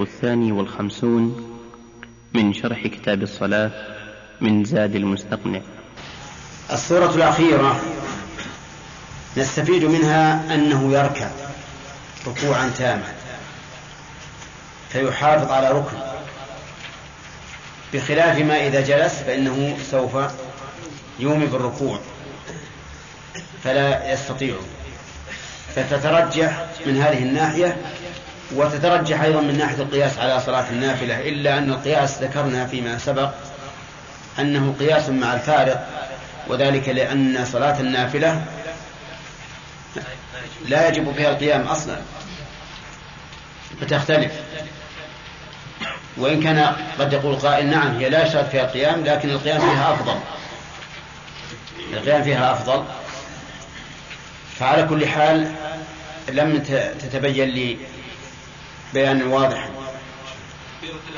الثاني والخمسون من شرح كتاب الصلاة من زاد المستقنع. الصورة الأخيرة نستفيد منها أنه يركع ركوعا تاما فيحافظ على ركن. بخلاف ما إذا جلس فإنه سوف يومي بالركوع فلا يستطيع. فتترجح من هذه الناحية وتترجح أيضا من ناحية القياس على صلاة النافلة إلا أن القياس ذكرنا فيما سبق أنه قياس مع الفارق وذلك لأن صلاة النافلة لا يجب فيها القيام أصلا فتختلف. وإن كان قد يقول قائل نعم هي لا يشترط فيها القيام لكن القيام فيها أفضل. القيام فيها أفضل. فعلى كل حال لم تتبين لي بيان واضح.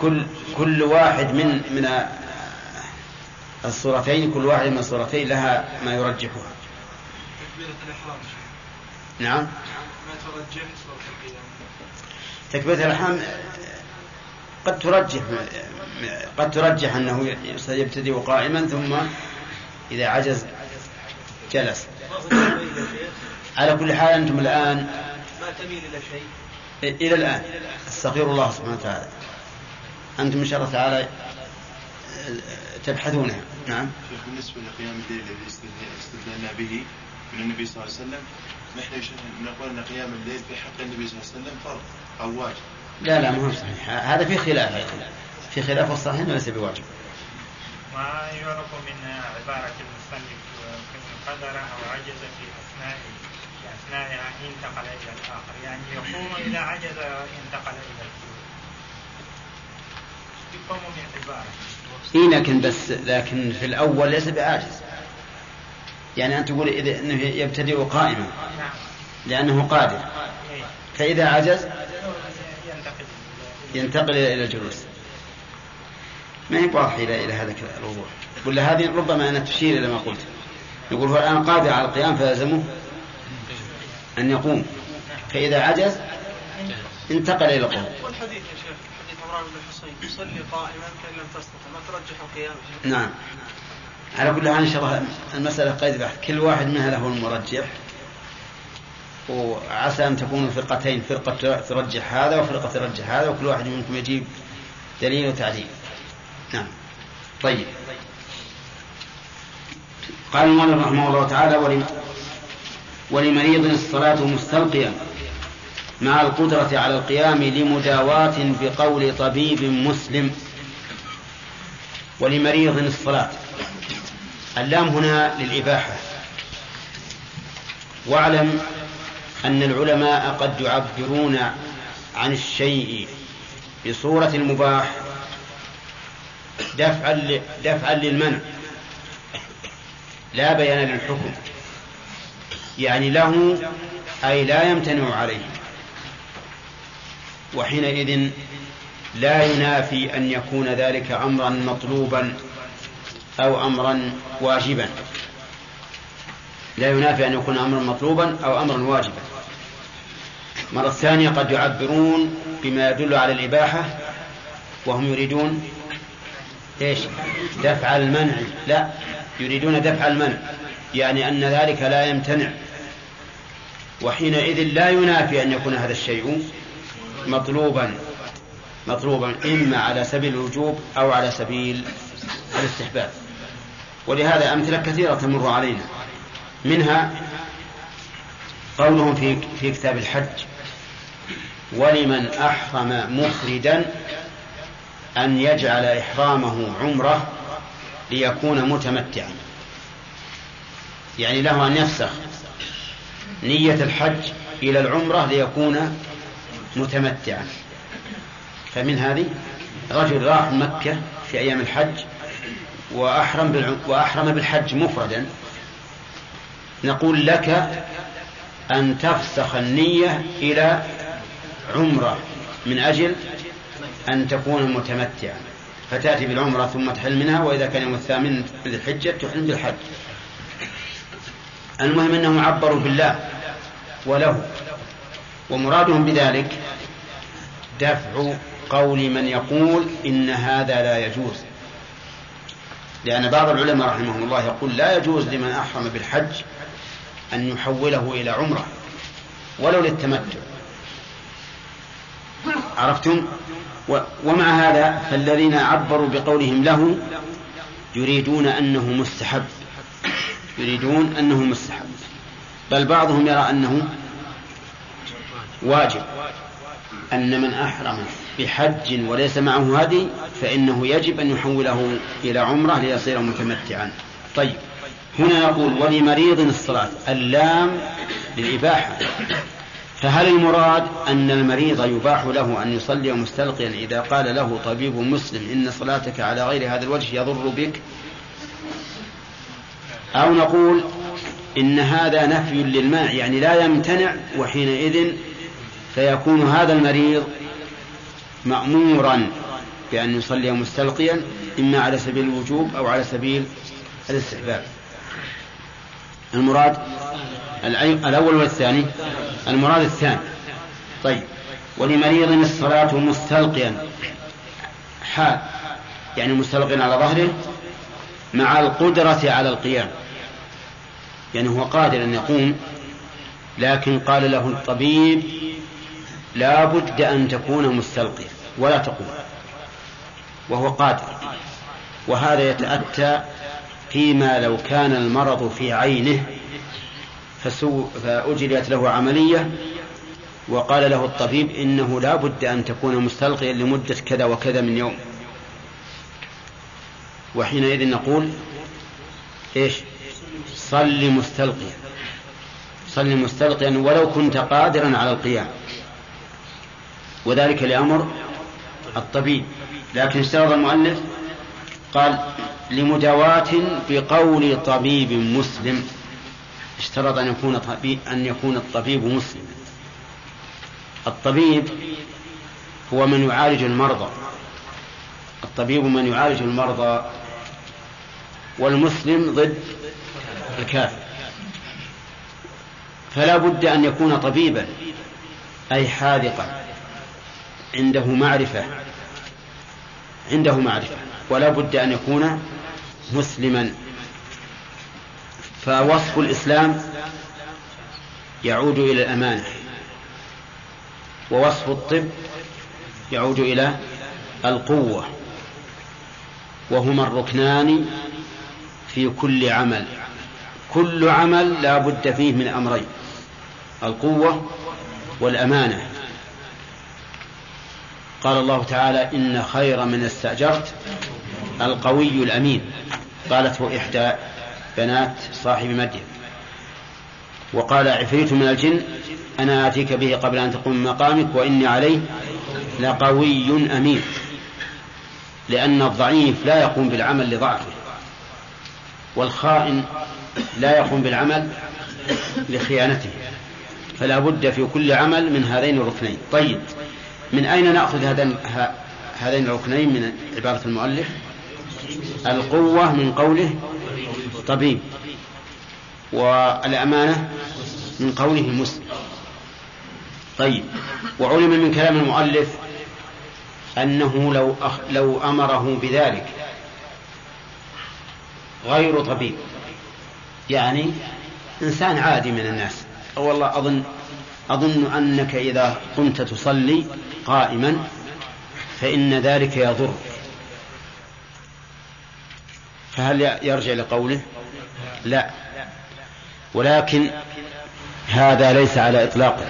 كل كل واحد من من الصورتين كل واحد من الصورتين لها ما يرجحها. تكبيرة الإحرام نعم. ما ترجح القيام تكبيرة الإحرام قد ترجح قد ترجح أنه يبتدئ قائما ثم إذا عجز جلس. على كل حال أنتم الآن ما تميل إلى شيء؟ إلى الآن. أستغفر الله سبحانه وتعالى. أنتم إن شاء الله تعالى تبحثونها نعم. شيخ بالنسبة لقيام الليل الذي استدلنا به من النبي صلى الله عليه وسلم نحن نقول أن قيام الليل في حق النبي صلى الله عليه وسلم فرض أو واجب؟ لا لا ما هو صحيح. هذا في خلاف في خلاف الصحيح وليس بواجب. ما يعرف من عبارة المصنف قدر أو عجز في أثناء في أثناءها انتقل إلى الآخر. يعني يقوم إذا عجز انتقل إلى الجود يقوم من عبارة إيه لكن بس لكن في الأول ليس بعاجز. يعني أن تقول إذا أنه يبتدئ قائما. نعم. لأنه قادر. فإذا عجز ينتقل. إلى الجلوس. ما هي واضحة إلى إلى هذا الوضوح؟ ولا هذه ربما أنا تشير إلى ما قلت. يقول هو الآن قادر على القيام فلازمه أن يقوم. فإذا عجز انتقل إلى القوم. والحديث يا شيخ حديث عمران بن الحصين. يصلي قائما فإن لم تستطع ما ترجح القيام. نعم. على كل حال إن شاء الله المسألة قيد بحث كل واحد منها له المرجح. وعسى أن تكونوا فرقتين فرقة ترجح هذا وفرقة ترجح هذا وكل واحد منكم يجيب دليل وتعليل. نعم. طيب. قال المؤلف رحمه الله تعالى ولمريض الصلاة مستلقيا مع القدرة على القيام لمداواة بقول طبيب مسلم. ولمريض الصلاة اللام هنا للإباحة. واعلم أن العلماء قد يعبرون عن الشيء بصورة المباح دفعا دفعا للمنع لا بيان للحكم. يعني له أي لا يمتنع عليه. وحينئذ لا ينافي أن يكون ذلك أمرا مطلوبا أو أمرا واجبا. لا ينافي أن يكون أمرا مطلوبا أو أمرا واجبا. مرة ثانية قد يعبرون بما يدل على الإباحة وهم يريدون إيش؟ دفع المنع. لا يريدون دفع المنع. يعني أن ذلك لا يمتنع. وحينئذ لا ينافي أن يكون هذا الشيء مطلوبا مطلوبا إما على سبيل الوجوب أو على سبيل الاستحباب. ولهذا أمثلة كثيرة تمر علينا. منها قولهم في في كتاب الحج ولمن أحرم مفردا أن يجعل إحرامه عمرة ليكون متمتعا. يعني له أن يفسخ نية الحج إلى العمرة ليكون متمتعا. فمن هذه رجل راح مكة في أيام الحج وأحرم, وأحرم بالحج مفردا. نقول لك أن تفسخ النية إلى عمرة من أجل أن تكون متمتعا. فتأتي بالعمرة ثم تحل منها وإذا كان يوم الثامن من الحجة تحل بالحج. المهم أنهم عبروا بالله وله. ومرادهم بذلك دفع قول من يقول إن هذا لا يجوز. لأن بعض العلماء رحمهم الله يقول لا يجوز لمن أحرم بالحج أن يحوله إلى عمرة ولو للتمتع. عرفتم؟ ومع هذا فالذين عبروا بقولهم له يريدون أنه مستحب. يريدون أنه مستحب بل بعضهم يرى أنه واجب أن من أحرم بحج وليس معه هدي فإنه يجب أن يحوله إلى عمرة ليصير متمتعا. طيب هنا يقول ولمريض الصلاة اللام للإباحة. فهل المراد أن المريض يباح له أن يصلي مستلقيا إذا قال له طبيب مسلم إن صلاتك على غير هذا الوجه يضر بك أو نقول إن هذا نفي للماء يعني لا يمتنع وحينئذ فيكون هذا المريض مأمورا بأن يصلي مستلقيا إما على سبيل الوجوب أو على سبيل الاستحباب. المراد الأول والثاني؟ المراد الثاني. طيب ولمريض الصلاة مستلقيا حال يعني مستلقيا على ظهره مع القدرة على القيام. يعني هو قادر أن يقوم لكن قال له الطبيب لا بد أن تكون مستلقيا ولا تقوم. وهو قادر. وهذا يتأتى فيما لو كان المرض في عينه فأجريت له عملية وقال له الطبيب إنه لا بد أن تكون مستلقيا لمدة كذا وكذا من يوم. وحينئذ نقول إيش؟ صل مستلقيا. صل مستلقيا ولو كنت قادرا على القيام. وذلك لأمر الطبيب. لكن اشترط المؤلف قال لمداواة بقول طبيب مسلم اشترط أن يكون طبيب أن يكون الطبيب مسلما. الطبيب هو من يعالج المرضى. الطبيب من يعالج المرضى والمسلم ضد الكافر. فلا بد أن يكون طبيبا أي حاذقا عنده معرفة عنده معرفة. ولا بد أن يكون مسلما. فوصف الإسلام يعود إلى الأمانة. ووصف الطب يعود إلى القوة. وهما الركنان في كل عمل. كل عمل لا بد فيه من أمرين. القوة والأمانة. قال الله تعالى إن خير من استأجرت القوي الأمين. قالته إحدى بنات صاحب مدين وقال عفريت من الجن أنا آتيك به قبل أن تقوم مقامك وإني عليه لقوي أمين. لأن الضعيف لا يقوم بالعمل لضعفه. والخائن لا يقوم بالعمل لخيانته فلا بد في كل عمل من هذين الركنين. طيب من أين نأخذ هذين الركنين من عبارة المؤلف؟ القوة من قوله طبيب والأمانة من قوله مسلم. طيب وعلم من كلام المؤلف أنه لو أخ لو أمره بذلك غير طبيب. يعني إنسان عادي من الناس. أو والله أظن أظن أنك إذا كنت تصلي قائما فإن ذلك يضر. فهل يرجع لقوله؟ لا. ولكن هذا ليس على إطلاقه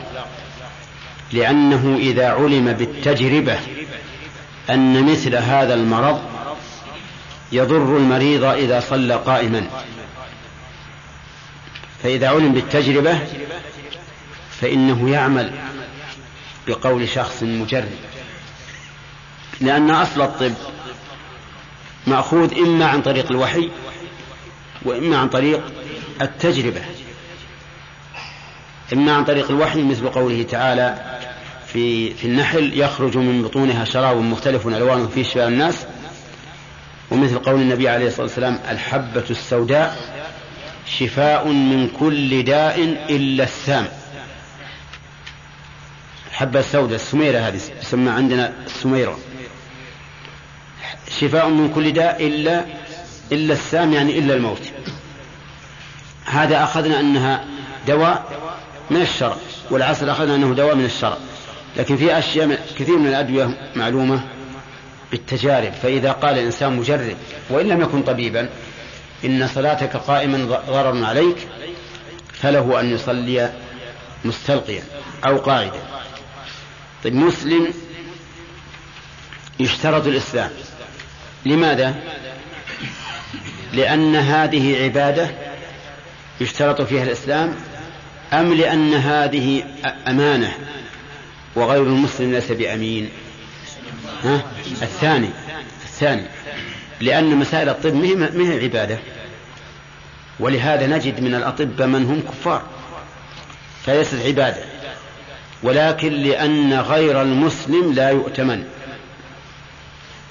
لأنه إذا علم بالتجربة أن مثل هذا المرض يضر المريض إذا صلى قائما. فإذا علم بالتجربة فإنه يعمل بقول شخص مجرب لأن أصل الطب مأخوذ إما عن طريق الوحي وإما عن طريق التجربة. إما عن طريق الوحي مثل قوله تعالى في في النحل يخرج من بطونها شراب مختلف ألوانه فيه شفاء الناس ومثل قول النبي عليه الصلاة والسلام الحبة السوداء شفاء من كل داء إلا السام. الحبة السوداء السميرة هذه تسمى عندنا السميرة. شفاء من كل داء إلا إلا السام يعني إلا الموت. هذا أخذنا أنها دواء من الشرع والعسل أخذنا أنه دواء من الشرع. لكن في أشياء كثير من الأدوية معلومة. بالتجارب فإذا قال الإنسان مجرب وإن لم يكن طبيبا إن صلاتك قائما ضرر عليك فله أن يصلي مستلقيا أو قاعدا. طيب مسلم يشترط الإسلام. لماذا؟ لأن هذه عبادة يشترط فيها الإسلام أم لأن هذه أمانة؟ وغير المسلم ليس بأمين. ها؟ الثاني. الثاني. لأن مسائل الطب ما هي عبادة؟ ولهذا نجد من الأطباء من هم كفار. فليست عبادة. ولكن لأن غير المسلم لا يؤتمن.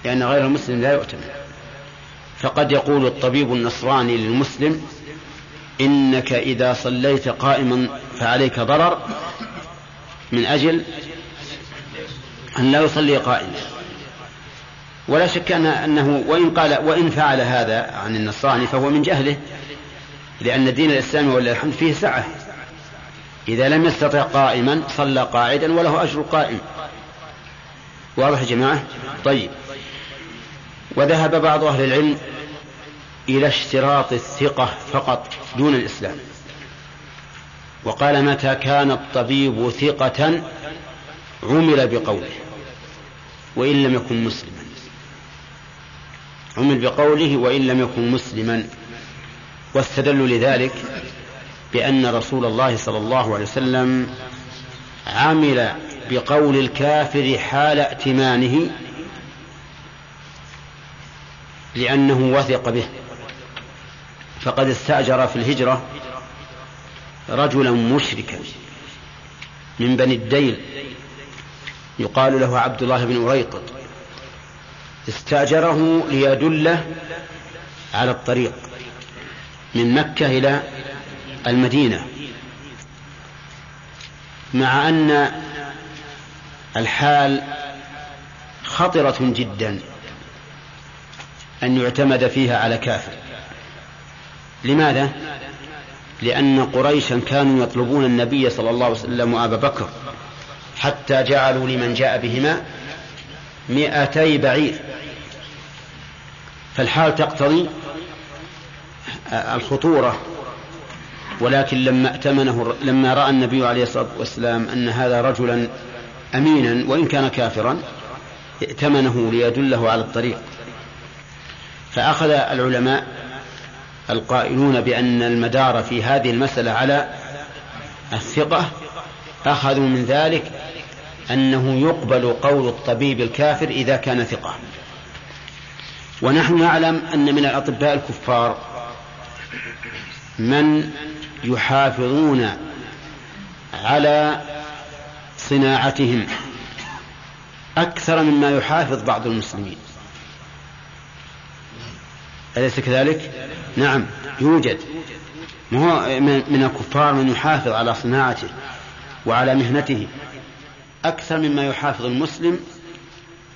لأن غير المسلم لا يؤتمن. فقد يقول الطبيب النصراني للمسلم إنك إذا صليت قائما فعليك ضرر من أجل أن لا يصلي قائما. ولا شك أنه وإن قال وإن فعل هذا عن النصراني فهو من جهله لأن الدين الإسلامي ولله الحمد فيه سعة. إذا لم يستطع قائما صلى قاعدا وله أجر قائم. واضح يا جماعة؟ طيب. وذهب بعض أهل العلم إلى اشتراط الثقة فقط دون الإسلام. وقال متى كان الطبيب ثقة عمل بقوله وإن لم يكن مسلما. عمل بقوله وإن لم يكن مسلما. واستدلوا لذلك بأن رسول الله صلى الله عليه وسلم عمل بقول الكافر حال ائتمانه لأنه وثق به. فقد استأجر في الهجرة رجلا مشركا من بني الديل يقال له عبد الله بن أريقط. استأجره ليدله على الطريق من مكة إلى المدينة مع أن الحال خطرة جدا أن يعتمد فيها على كافر لماذا؟ لأن قريشا كانوا يطلبون النبي صلى الله عليه وسلم وأبا بكر حتى جعلوا لمن جاء بهما مئتي بعير. فالحال تقتضي الخطورة. ولكن لما ائتمنه لما رأى النبي عليه الصلاة والسلام أن هذا رجلا أمينا وإن كان كافرا ائتمنه ليدله على الطريق. فأخذ العلماء القائلون بأن المدار في هذه المسألة على الثقة أخذوا من ذلك أنه يقبل قول الطبيب الكافر إذا كان ثقة ونحن نعلم أن من الأطباء الكفار من يحافظون على صناعتهم أكثر مما يحافظ بعض المسلمين. أليس كذلك؟ نعم يوجد. من الكفار من يحافظ على صناعته وعلى مهنته. أكثر مما يحافظ المسلم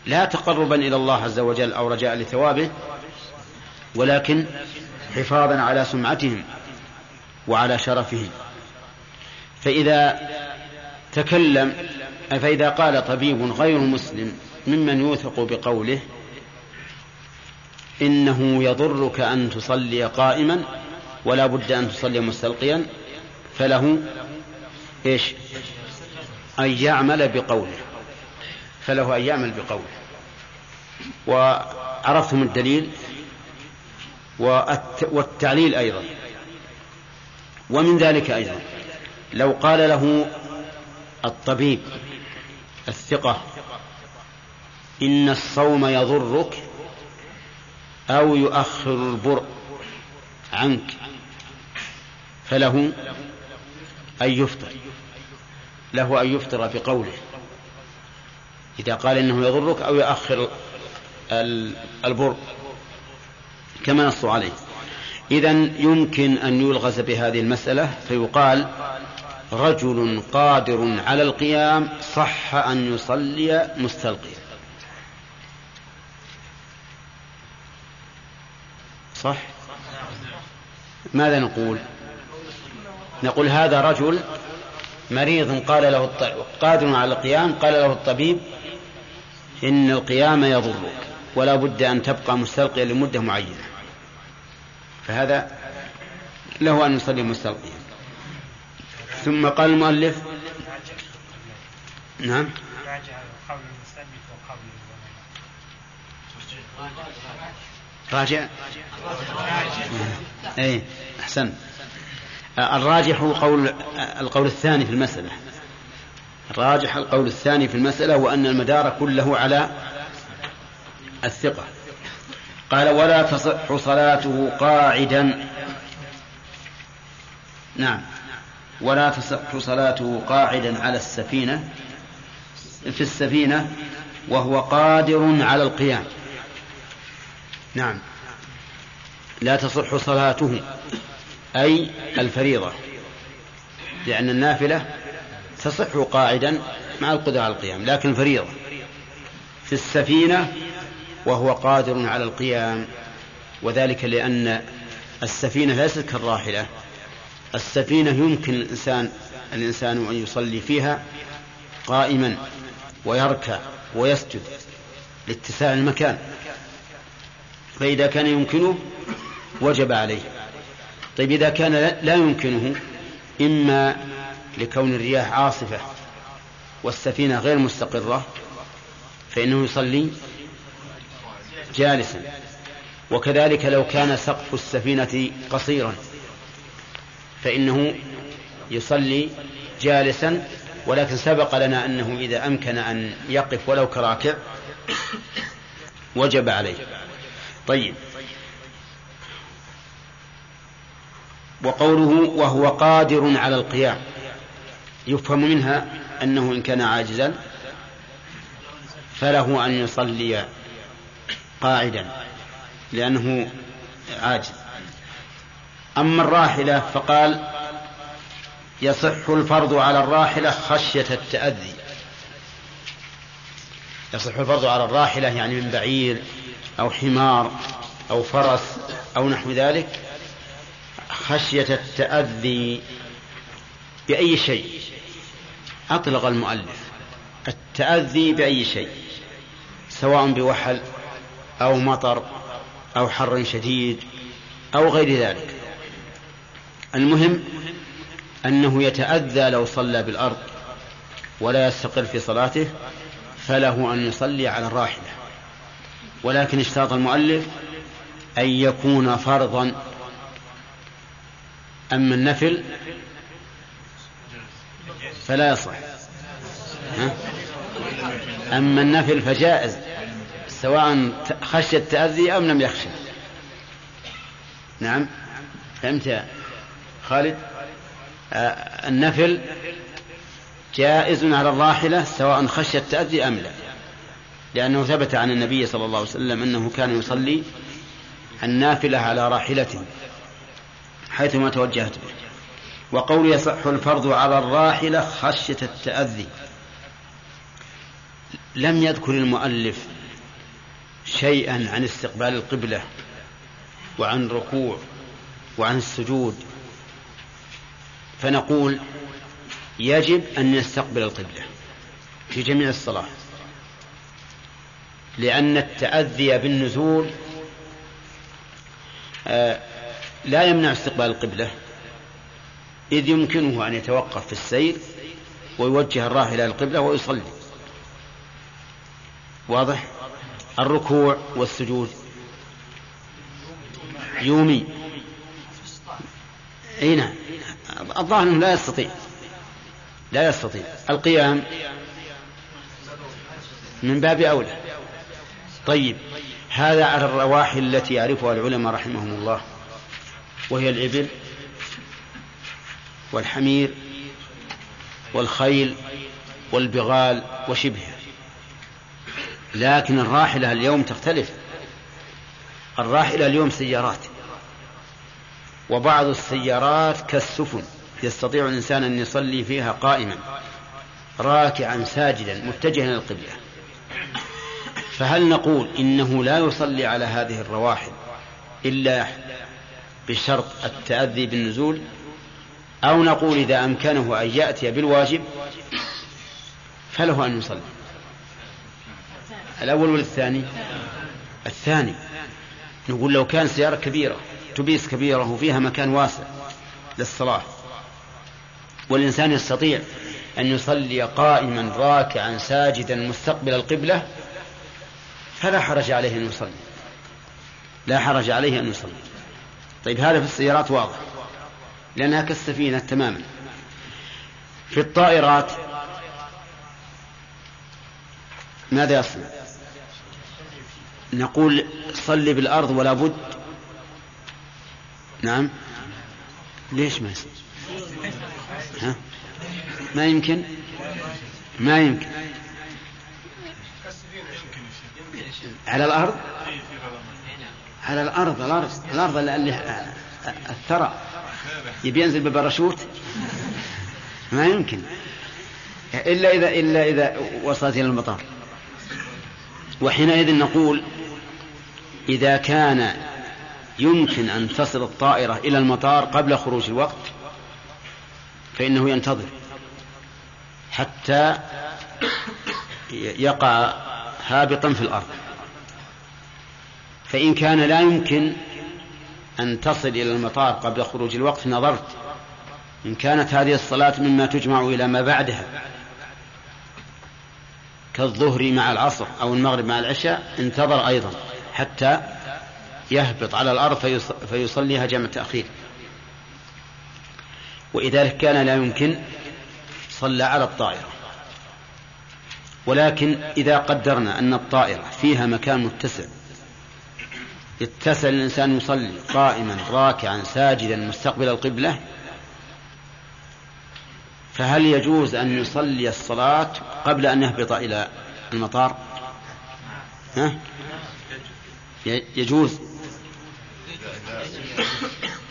لا تقربا إلى الله عز وجل أو رجاء لثوابه ولكن حفاظا على سمعتهم وعلى شرفهم. فإذا تكلم فإذا قال طبيب غير مسلم ممن يوثق بقوله إنه يضرك أن تصلي قائما ولا بد أن تصلي مستلقيا فله إيش؟ أن يعمل بقوله فله أن يعمل بقوله. وعرفتم الدليل والتعليل أيضا. ومن ذلك أيضا لو قال له الطبيب الثقة إن الصوم يضرك أو يؤخر البرء عنك فله أن يفطر. له أن يفطر بقوله إذا قال إنه يضرك أو يؤخر البر. كما نصوا عليه. إذا يمكن أن يلغز بهذه المسألة فيقال رجل قادر على القيام صح أن يصلي مستلقيا. صح؟ ماذا نقول؟ نقول هذا رجل مريض قال له الط... قادر على القيام قال له الطبيب إن القيام يضرك ولا بد أن تبقى مستلقيا لمدة معينة. فهذا له أن يصلي مستلقيا. ثم قال المؤلف نعم. راجع. اي أحسن. الراجح قول القول الثاني في المسألة. الراجح القول الثاني في المسألة وأن المدار كله على الثقة. قال ولا تصح صلاته قاعدا. نعم. ولا تصح صلاته قاعدا على السفينة في السفينة وهو قادر على القيام. نعم. لا تصح صلاته. أي الفريضة لأن النافلة تصح قاعدا مع القدرة على القيام لكن الفريضة في السفينة وهو قادر على القيام وذلك لأن السفينة ليست كالراحلة. السفينة يمكن الإنسان الإنسان أن يصلي فيها قائما ويركع ويسجد لاتساع المكان فإذا كان يمكنه وجب عليه. طيب إذا كان لا يمكنه إما لكون الرياح عاصفة والسفينة غير مستقرة فإنه يصلي جالسا. وكذلك لو كان سقف السفينة قصيرا فإنه يصلي جالسا. ولكن سبق لنا أنه إذا أمكن أن يقف ولو كراكع وجب عليه. طيب وقوله وهو قادر على القيام. يفهم منها أنه إن كان عاجزا فله أن يصلي قاعدا لأنه عاجز. أما الراحلة فقال يصح الفرض على الراحلة خشية التأذي. يصح الفرض على الراحلة يعني من بعير أو حمار أو فرس أو نحو ذلك خشية التأذي بأي شيء. أطلق المؤلف. التأذي بأي شيء. سواء بوحل أو مطر أو حر شديد أو غير ذلك. المهم أنه يتأذى لو صلى بالأرض ولا يستقر في صلاته فله أن يصلي على الراحلة. ولكن اشترط المؤلف أن يكون فرضا أما النفل فلا يصح. ها؟ أما النفل فجائز سواء خشي التأذي أم لم يخشى. نعم فهمت يا خالد؟ آه النفل جائز على الراحلة سواء خشي التأذي أم لا. لأنه ثبت عن النبي صلى الله عليه وسلم أنه كان يصلي النافلة على راحلته حيثما توجهت به. وقول يصح الفرض على الراحلة خشية التأذي. لم يذكر المؤلف شيئا عن استقبال القبلة وعن الركوع وعن السجود. فنقول يجب أن يستقبل القبلة في جميع الصلاة. لأن التأذي بالنزول آه، لا يمنع استقبال القبلة إذ يمكنه أن يتوقف في السير ويوجه الراحل إلى القبلة ويصلي. واضح؟ الركوع والسجود يومي. أي نعم. الظاهر أنه لا يستطيع. لا يستطيع. القيام من باب أولى. طيب هذا على الرواحل التي يعرفها العلماء رحمهم الله. وهي الإبل والحمير والخيل والبغال وشبهها. لكن الراحلة اليوم تختلف. الراحلة اليوم سيارات وبعض السيارات كالسفن يستطيع الإنسان أن يصلي فيها قائما راكعا ساجدا متجها إلى القبلة. فهل نقول إنه لا يصلي على هذه الرواحل إلا بشرط التأذي بالنزول أو نقول إذا أمكنه أن يأتي بالواجب فله أن يصلي. الأول ولا الثاني. الثاني نقول لو كان سيارة كبيرة تبيس كبيرة وفيها مكان واسع للصلاة والإنسان يستطيع أن يصلي قائما راكعا ساجدا مستقبل القبلة فلا حرج عليه أن يصلي. لا حرج عليه أن يصلي. طيب هذا في السيارات واضح لأنها كالسفينة تماما. في الطائرات ماذا يصنع؟ نقول صلي بالأرض ولا بد. نعم. ليش ما يصلي ها؟ ما يمكن؟ ما يمكن. على الأرض؟ على الأرض الأرض الأرض اللي الثرى. يبي ينزل بباراشوت؟ ما يمكن. إلا إذا إلا إذا وصلت إلى المطار. وحينئذ نقول إذا كان يمكن أن تصل الطائرة إلى المطار قبل خروج الوقت فإنه ينتظر. حتى يقع هابطا في الأرض. فإن كان لا يمكن أن تصل إلى المطار قبل خروج الوقت نظرت. إن كانت هذه الصلاة مما تجمع إلى ما بعدها كالظهر مع العصر أو المغرب مع العشاء انتظر أيضا حتى يهبط على الأرض فيصليها جمع تأخير. وإذا كان لا يمكن صلى على الطائرة. ولكن إذا قدرنا أن الطائرة فيها مكان متسع يتسع الإنسان يصلي قائما راكعا ساجدا مستقبل القبلة. فهل يجوز أن يصلي الصلاة قبل أن يهبط إلى المطار؟ ها؟ يجوز.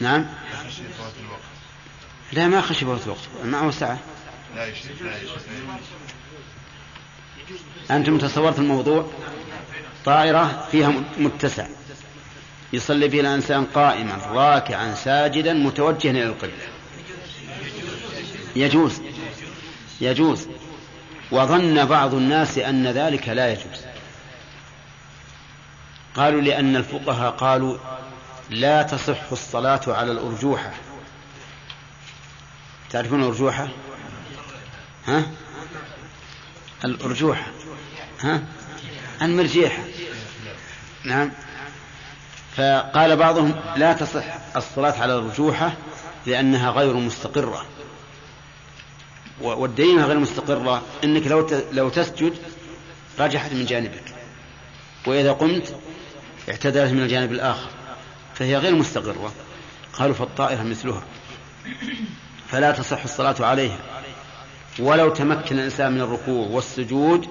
نعم. لا ما خشي فوت الوقت. معه ساعة أنتم تصورت الموضوع؟ طائرة فيها متسع. يصلي فيها الإنسان قائما راكعا ساجدا متوجها إلى القبلة. يجوز. يجوز. وظن بعض الناس أن ذلك لا يجوز. قالوا لأن الفقهاء قالوا لا تصح الصلاة على الأرجوحة. تعرفون الأرجوحة؟ ها؟ الأرجوحة. ها؟ المرجيحة. نعم. فقال بعضهم لا تصح الصلاة على الأرجوحة لأنها غير مستقرة. والدليل غير مستقرة أنك لو لو تسجد رجحت من جانبك وإذا قمت اعتدلت من الجانب الآخر فهي غير مستقرة. قالوا فالطائرة مثلها. فلا تصح الصلاة عليها. ولو تمكن الإنسان من الركوع والسجود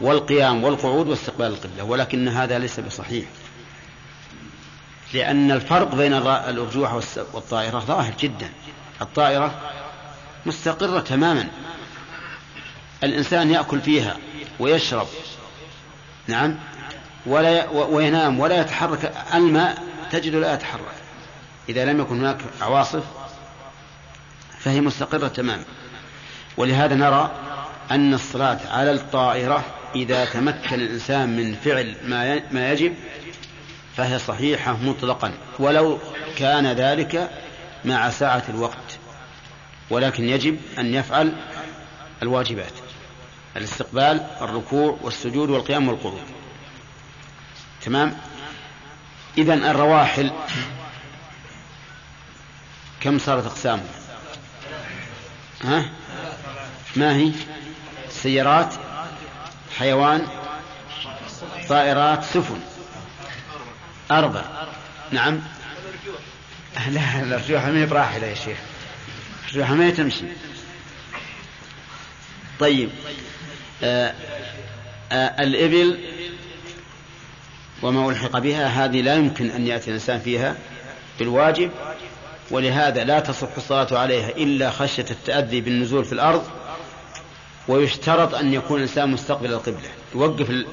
والقيام والقعود واستقبال القبلة ولكن هذا ليس بصحيح. لأن الفرق بين الأرجوحة والطائرة ظاهر جدا. الطائرة مستقرة تماما. الإنسان يأكل فيها ويشرب. نعم. ولا وينام ولا يتحرك. الماء تجد لا يتحرك. إذا لم يكن هناك عواصف فهي مستقرة تماما. ولهذا نرى أن الصلاة على الطائرة إذا تمكن الإنسان من فعل ما يجب فهي صحيحة مطلقا ولو كان ذلك مع ساعة الوقت ولكن يجب أن يفعل الواجبات الاستقبال الركوع والسجود والقيام والقعود. تمام؟ إذا الرواحل كم صارت أقسام ها؟ ما هي؟ سيارات حيوان طائرات سفن. أربع. نعم. لا الأرجوحة ما براحلة يا شيخ. الأرجوحة ما تمشي. طيب. آآ آآ الإبل وما ألحق بها هذه لا يمكن أن يأتي الإنسان فيها بالواجب ولهذا لا تصح الصلاة عليها إلا خشية التأذي بالنزول في الأرض ويشترط أن يكون الإنسان مستقبل القبلة يوقف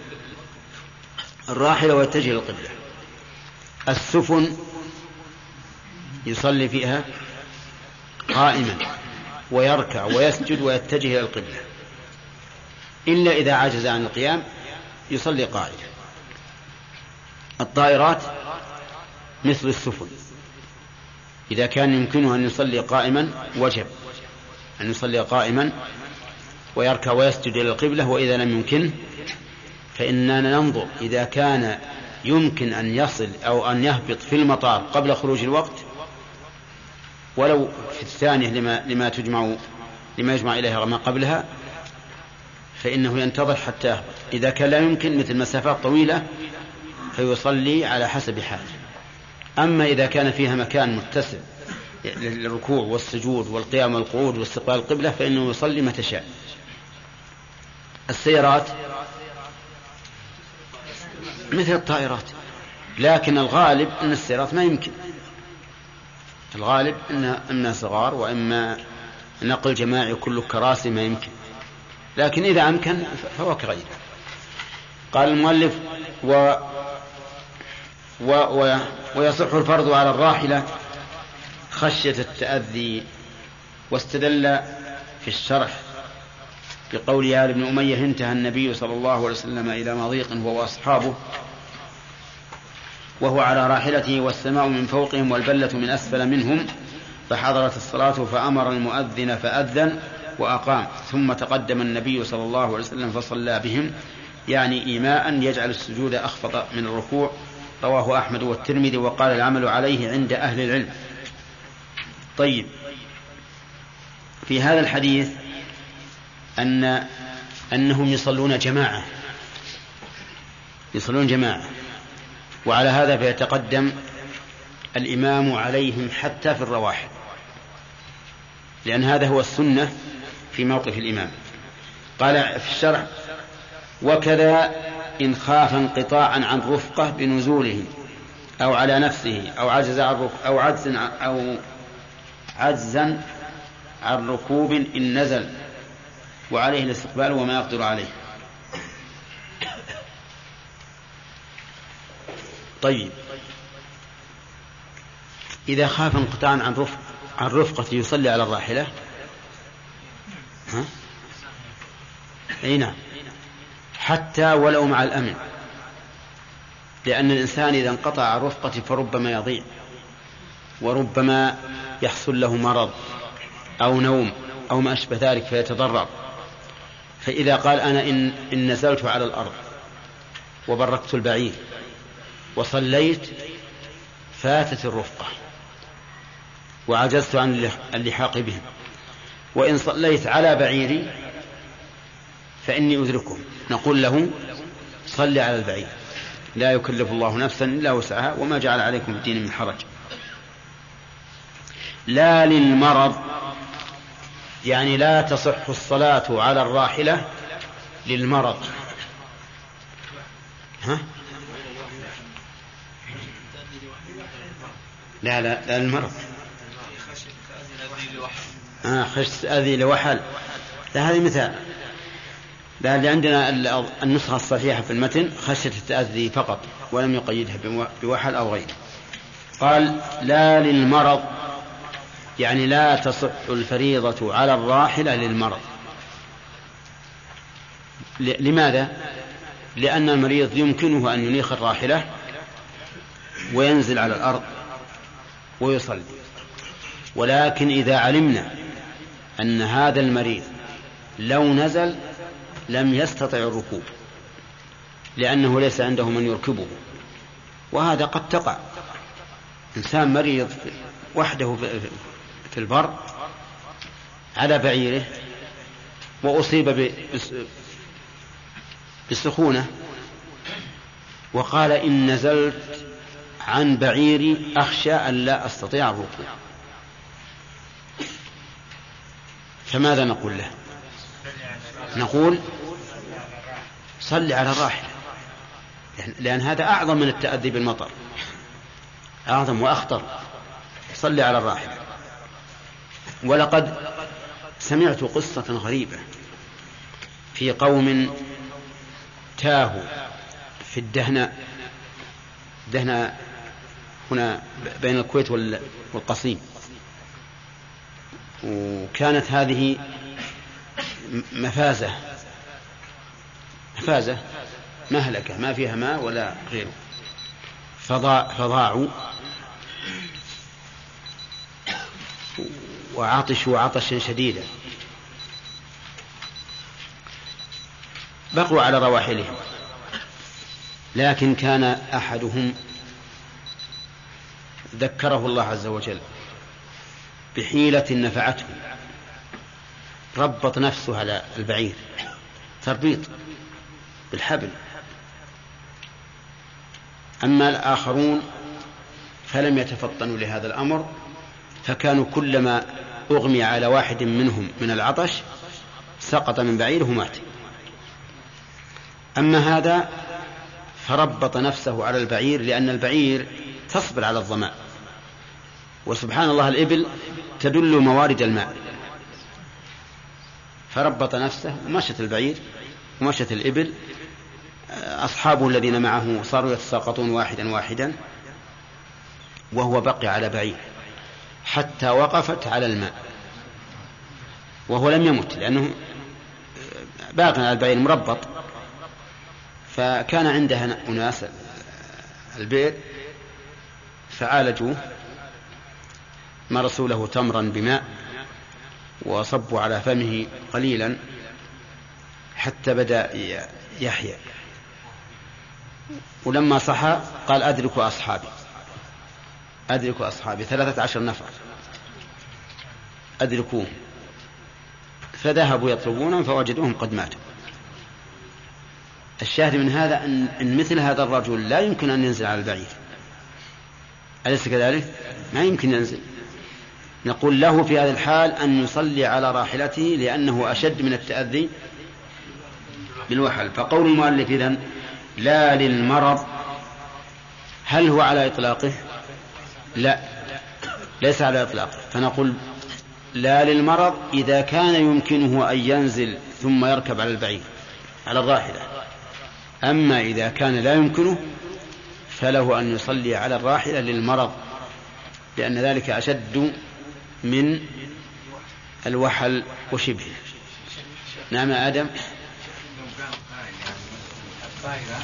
الراحلة ويتجه للقبلة. السفن يصلي فيها قائما ويركع ويسجد ويتجه إلى القبلة. إلا إذا عجز عن القيام يصلي قائما. الطائرات مثل السفن. إذا كان يمكنه أن يصلي قائما وجب. أن يصلي قائما ويركع ويسجد إلى القبلة وإذا لم يمكنه فإننا ننظر إذا كان يمكن أن يصل أو أن يهبط في المطار قبل خروج الوقت؟ ولو في الثانية لما, لما تجمع لما يجمع إليها ما قبلها فإنه ينتظر حتى يهبط. إذا كان لا يمكن مثل مسافات طويلة فيصلي على حسب حاله أما إذا كان فيها مكان متسع للركوع والسجود والقيام والقعود واستقبال القبلة فإنه يصلي متى شاء. السيارات مثل الطائرات. لكن الغالب أن السيارات ما يمكن. الغالب أن إما صغار وإما نقل جماعي كله كراسي ما يمكن. لكن إذا أمكن فهو كغيره قال المؤلف و و و ويصح الفرض على الراحلة خشية التأذي واستدل في الشرح. بقول آل بن أمية انتهى النبي صلى الله عليه وسلم إلى مضيق هو وأصحابه وهو على راحلته والسماء من فوقهم والبلة من أسفل منهم فحضرت الصلاة فأمر المؤذن فأذن وأقام ثم تقدم النبي صلى الله عليه وسلم فصلى بهم يعني إيماء يجعل السجود أخفض من الركوع رواه أحمد والترمذي وقال العمل عليه عند أهل العلم. طيب في هذا الحديث أن أنهم يصلون جماعة. يصلون جماعة. وعلى هذا فيتقدم الإمام عليهم حتى في الرواحل. لأن هذا هو السنة في موقف الإمام. قال في الشرع وكذا إن خاف انقطاعا عن رفقة بنزوله أو على نفسه أو عجز عن أو عجز أو عجزا عن ركوب إن نزل. وعليه الاستقبال وما يقدر عليه. طيب. إذا خاف انقطاعا عن رفق عن رفقة يصلي على الراحلة ها؟ أي نعم. حتى ولو مع الأمن. لأن الإنسان إذا انقطع عن رفقته فربما يضيع وربما يحصل له مرض أو نوم أو ما أشبه ذلك فيتضرر. فإذا قال أنا إن, إن نزلت على الأرض وبركت البعير وصليت فاتت الرفقة وعجزت عن اللحاق بهم. وإن صليت على بعيري فإني أدركهم. نقول له صل على البعير. لا يكلف الله نفسا إلا وسعها وما جعل عليكم الدين من حرج. لا للمرض يعني لا تصح الصلاة على الراحلة للمرض. ها؟ لا لا لا المرض. آه خشية أذي لوحل. لا هذه مثال. لا اللي عندنا النسخة الصحيحة في المتن خشية التأذي فقط ولم يقيدها بوحل أو غيره. قال لا للمرض يعني لا تصح الفريضة على الراحلة للمرض. لماذا؟ لأن المريض يمكنه أن ينيخ الراحلة وينزل على الأرض ويصلي. ولكن إذا علمنا أن هذا المريض لو نزل لم يستطع الركوب لأنه ليس عنده من يركبه وهذا قد تقع. إنسان مريض وحده في البر على بعيره وأصيب بالسخونة وقال إن نزلت عن بعيري أخشى أن لا أستطيع الركوب فماذا نقول له؟ نقول صل على الراحلة لأن هذا أعظم من التأذي بالمطر أعظم وأخطر. صلي على الراحلة ولقد سمعت قصة غريبة في قوم تاهوا في الدهناء دهناء هنا بين الكويت والقصيم. وكانت هذه مفازة مفازة مهلكة ما فيها ماء ولا غيره. فضاع فضاعوا. وعطشوا عطشا شديدا. بقوا على رواحلهم. لكن كان أحدهم ذكره الله عز وجل بحيلة نفعته. ربط نفسه على البعير. تربيط بالحبل. أما الآخرون فلم يتفطنوا لهذا الأمر فكانوا كلما أغمي على واحد منهم من العطش سقط من بعيره ومات. أما هذا فربط نفسه على البعير لأن البعير تصبر على الظمأ وسبحان الله الإبل تدل موارد الماء. فربط نفسه ومشت البعير ومشت الإبل. أصحابه الذين معه صاروا يتساقطون واحدا واحدا وهو بقي على بعير. حتى وقفت على الماء وهو لم يمت لأنه باق على البعير مربط. فكان عندها أناس البئر فعالجوه مرسوا له تمرا بماء وصبوا على فمه قليلا حتى بدأ يحيا. ولما صحى قال أدركوا أصحابي. أدركوا أصحابي. ثلاثة عشر نفر. أدركوهم. فذهبوا يطلبونهم فوجدوهم قد ماتوا. الشاهد من هذا أن, مثل هذا الرجل لا يمكن أن ينزل على البعير. أليس كذلك؟ ما يمكن ينزل. نقول له في هذا الحال أن يصلي على راحلته لأنه أشد من التأذي بالوحل. فقول المؤلف إذن لا للمرض. هل هو على إطلاقه؟ لا. ليس على إطلاقه فنقول لا للمرض إذا كان يمكنه أن ينزل ثم يركب على البعير على الراحلة. أما إذا كان لا يمكنه فله أن يصلي على الراحلة للمرض لأن ذلك أشد من الوحل وشبهه. نعم يا آدم. الطائرة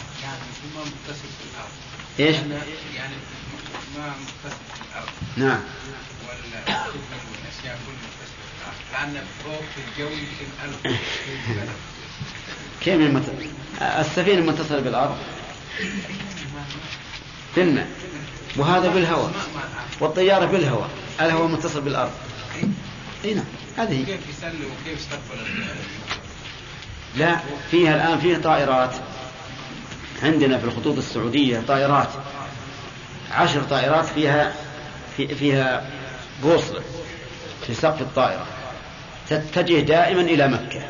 يعني ما نعم. فوق في الجو يمكن كيف المت... السفينة متصلة بالأرض؟ بالماء وهذا بالهواء. والطيارة بالهواء. الهواء متصل بالأرض. إي نعم. هذه. كيف يسلم وكيف يستقبل لا فيها الآن فيها طائرات. عندنا في الخطوط السعودية طائرات. عشر طائرات فيها في فيها بوصلة في سقف الطائرة. تتجه دائما إلى مكة.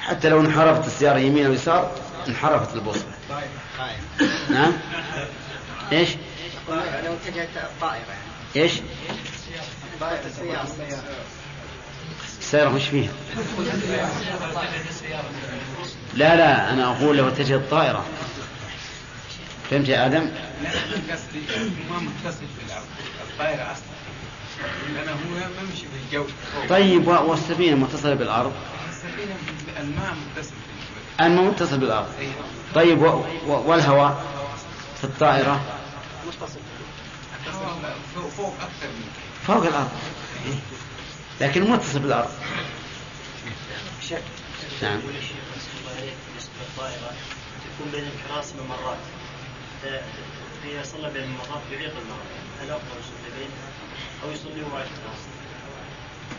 حتى لو انحرفت السيارة يمين أو يسار انحرفت البوصلة. نعم؟ إيش؟ لو اتجهت الطائرة إيش؟ السيارة مش فيها؟ لا لا أنا أقول لو اتجهت الطائرة فهمت يا آدم؟ لا قصدي ما متصل بالأرض الطائرة أصلا لأنه هو ما يمشي في الجو طيب والسفينة متصلة بالأرض؟ السفينة الماء متصل الماء متصل بالأرض طيب والهواء في الطائرة؟ متصل فوق أكثر من فوق الأرض. لكن متصل بالأرض. نعم. الطائرة تكون بين الكراسي ممرات. إذا صلى بين الممرات يضيق المرة هل أفضل يصلي بينها أو يصلي وراء الكراسي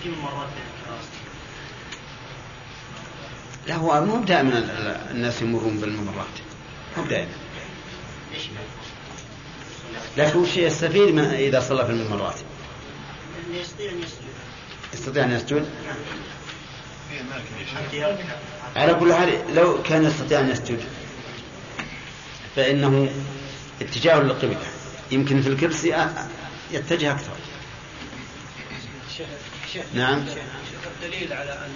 في ممرات بين الكراسي لا هو مو دائما الناس يمرون بالممرات. مو دائما. لكن وش يستفيد من إذا صلى في الممرات. يستطيع أن يسجد. يستطيع أن يسجد؟ على كل حال لو كان يستطيع أن يسجد. فإنه اتجاه للقبلة. يمكن في الكرسي يتجه أكثر. شيخ شيخ نعم. الدليل على أن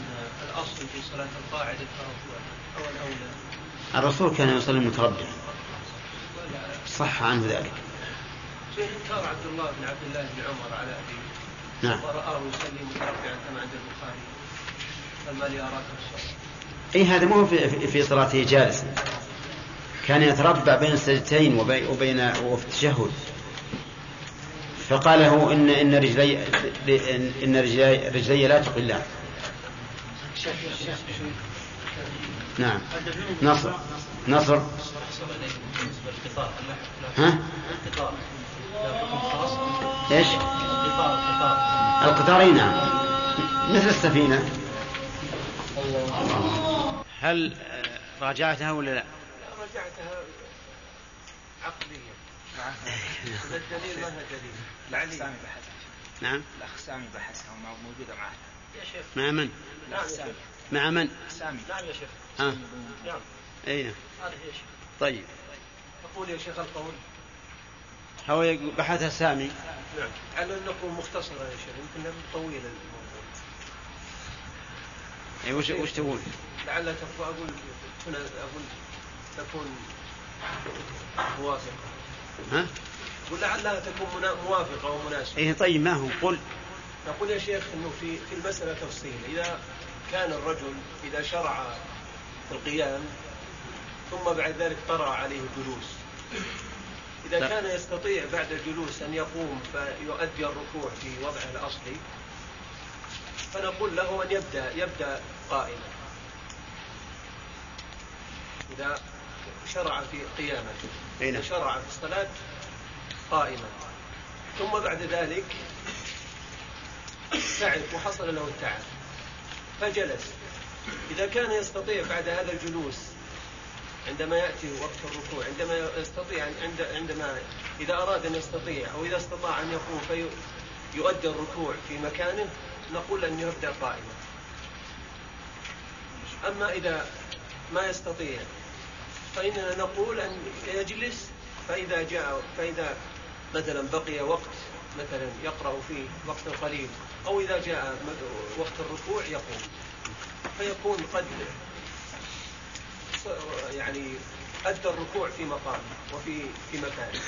الأصل في صلاة القاعدة التربع أو الأولى. الرسول كان يصلي متربعا صح عنه ذلك. شيخ انكار عبد الله بن عبد الله بن عمر على أبيه. نعم. ورآه يصلي متربعا كما عند البخاري. فما لي اراك الصلاه اي هذا مو في, في- في صلاته جالسا كان يتربع بين السجدتين وبين, وفي التشهد. فقال له ان إن رجلي ان رجلي, رجلي لا تقلان نعم. نصر. نصر. ها؟ إيش؟ القطار نعم. مثل السفينة؟ هل راجعتها ولا لا؟ رجعتها عقليا. الدليل ما هو دليل؟ الأخ سامي بحث نعم. الأخ سامي بحثها موجودة معنا يا شيخ. مع من؟ نعم سامي شيخ. مع من؟ سامي نعم يا شيخ. ها نعم. اي نعم هذا يا شيخ. طيب. يقول يا شيخ القول. هو يقول- بحثها سامي نعم. على أن نكون مختصرة يا شيخ. يمكن طويل الموضوع. اي وش وش تقول؟ لعل أقول هنا أقول تكون موافقة. ها؟ ولعلها تكون موافقة ومناسبة. اي طيب ما هو؟ قل. نقول يا شيخ إنه في في المسألة تفصيل إذا كان الرجل إذا شرع في القيام ثم بعد ذلك طرأ عليه الجلوس إذا لا. كان يستطيع بعد الجلوس أن يقوم فيؤدي الركوع في وضعه الأصلي فنقول له أن يبدأ يبدأ قائما. إذا شرع في قيامته. أي نعم. شرع في الصلاة قائما. ثم بعد ذلك تعب وحصل له التعب. فجلس. إذا كان يستطيع بعد هذا الجلوس عندما يأتي وقت الركوع عندما يستطيع عند عندما إذا أراد أن يستطيع أو إذا استطاع أن يقوم فيؤدي الركوع في مكانه نقول أن يبدأ قائما. أما إذا ما يستطيع فإننا نقول أن يجلس فإذا جاء فإذا مثلا بقي وقت مثلا يقرأ فيه وقت قليل أو إذا جاء وقت الركوع يقوم. فيكون قد يعني أدى الركوع في مقامه وفي في مكانه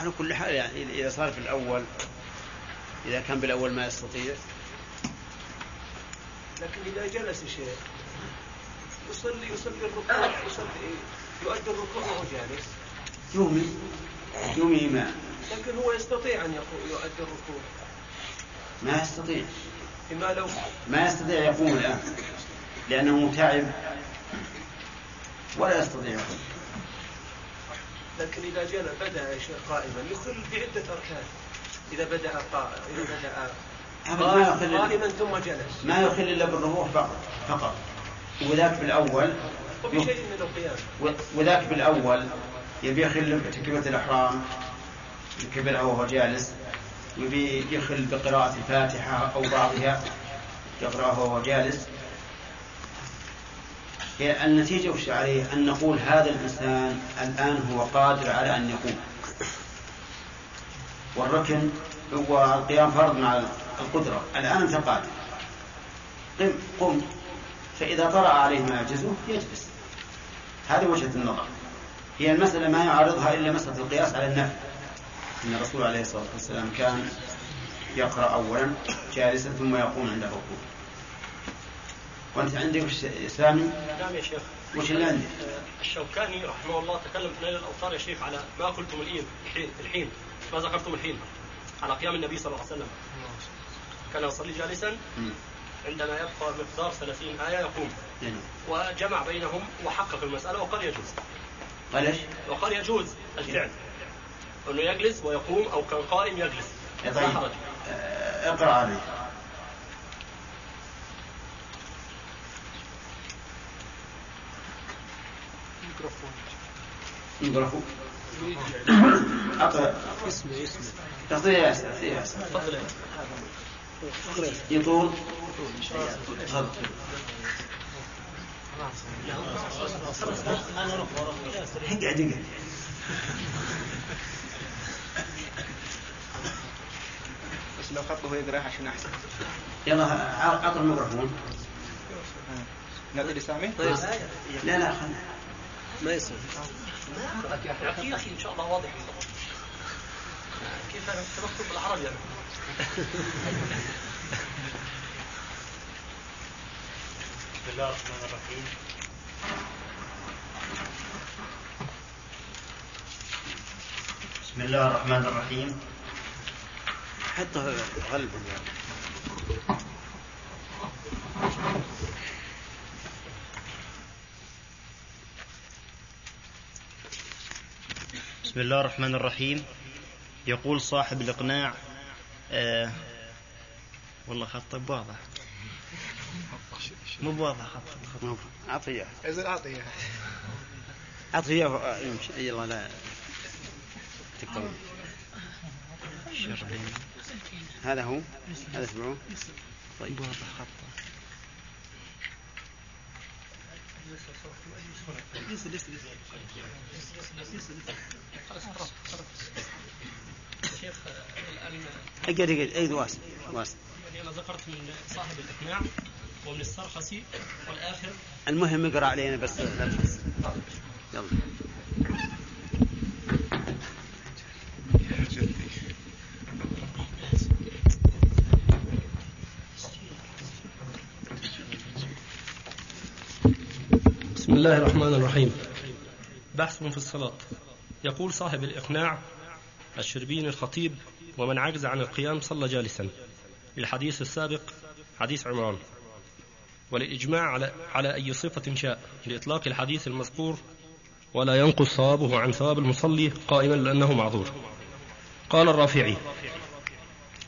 على كل حال يعني إذا صار في الأول إذا كان بالأول ما يستطيع. لكن إذا جلس الشيخ يصلي يصلي الركوع يصلي يؤدي الركوع وهو جالس. يومي يومي ما. لكن هو يستطيع يقو- يؤدي الركوع. ما يستطيع. بما لو ما يستطيع يقوم الآن. لأنه تعب ولا يستطيع. يقوم لكن إذا جل بدأ يا شيخ قائما يخل بعدة أركان. إذا بدأ قائما ما يخل قائما ثم جلس. ما يخل إلا بالركوع فقط. فقط. وذاك بالأول وذاك بالأول يبي يخل بتكبيرة الإحرام يكبرها وهو جالس يبي يخل بقراءة الفاتحة أو بعضها يقرأها وهو جالس. هي النتيجة وش عليه؟ أن نقول هذا الإنسان الآن هو قادر على أن يقوم. والركن هو القيام فرض مع القدرة. الآن أنت قادر. قم قم. فإذا طرأ عليه ما يعجزه يجلس. هذه وجهة النظر. هي المسألة ما يعارضها إلا مسألة القياس على النفي أن الرسول عليه الصلاة والسلام كان يقرأ أولا جالسا ثم يقوم عند الركوع وأنت عندك سامي؟ نعم يا شيخ. وش اللي عندك؟ الشوكاني رحمه الله تكلم في نيل الاوطار يا شيخ على ما قلتم الحين الحين ما ذكرتم الحين على قيام النبي صلى الله عليه وسلم. كان يصلي جالسا. عندما يبقى مقدار 30 آية يقوم يعني وجمع بينهم وحقق المسألة وقال يجوز. قال إيش؟ وقال يجوز الفعل. أنه يجلس ويقوم أو كان قائم يجلس. يا لا طيب. حرج. آه، اقرأ عليه ميكروفون. اقرأ. اسمه اسمه ياسر اعطيه ياسر تفضل يا يطول. تفضل اقعد اقعد بس لو خطه يقرأ عشان أحسن. يلا اعطوا الميكروفون. نادي لسامي لا لا خل ما يصير. يا أخي إن شاء الله واضح. كيف أنا بالعربي؟ يعني بسم الله الرحمن الرحيم. بسم الله الرحمن الرحيم. حطه غلب. بسم الله الرحمن الرحيم. يقول صاحب الإقناع آه والله خطه واضح مو بواضح خط اعطيه عزل أعطيه اعطيه يمشي. يلا لا. تكتب شرعي هذا هو. هذا اسمعوه طيب. واضح خطه شيخ الان أقعد. أقعد اي واسع واسع يعني أنا ذكرت من صاحب الإقناع. ومن السرخسي والآخر. المهم اقرأ علينا بس. لا تحس يلا. بسم الله الرحمن الرحيم. بحث في الصلاة. يقول صاحب الإقناع الشربين الخطيب ومن عجز عن القيام صلى جالسا. للحديث السابق حديث عمران. وللإجماع على, على أي صفة شاء. لإطلاق الحديث المذكور ولا ينقص ثوابه عن ثواب المصلي قائما لأنه معذور. قال الرافعي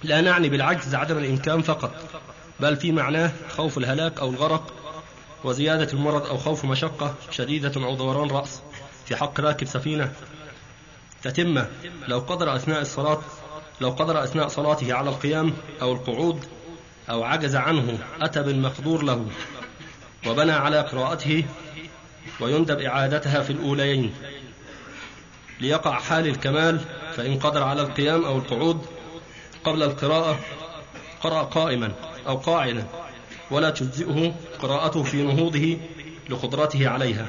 لا نعني بالعجز عدم الإمكان فقط بل في معناه خوف الهلاك أو الغرق وزيادة المرض أو خوف مشقة شديدة أو دوران رأس في حق راكب سفينة تتمة لو قدر أثناء الصلاة لو قدر أثناء صلاته على القيام أو القعود أو عجز عنه أتى بالمقدور له وبنى على قراءته ويندب إعادتها في الأوليين ليقع حال الكمال فإن قدر على القيام أو القعود قبل القراءة قرأ قائما أو قاعدا ولا تجزئه قراءته في نهوضه لقدرته عليها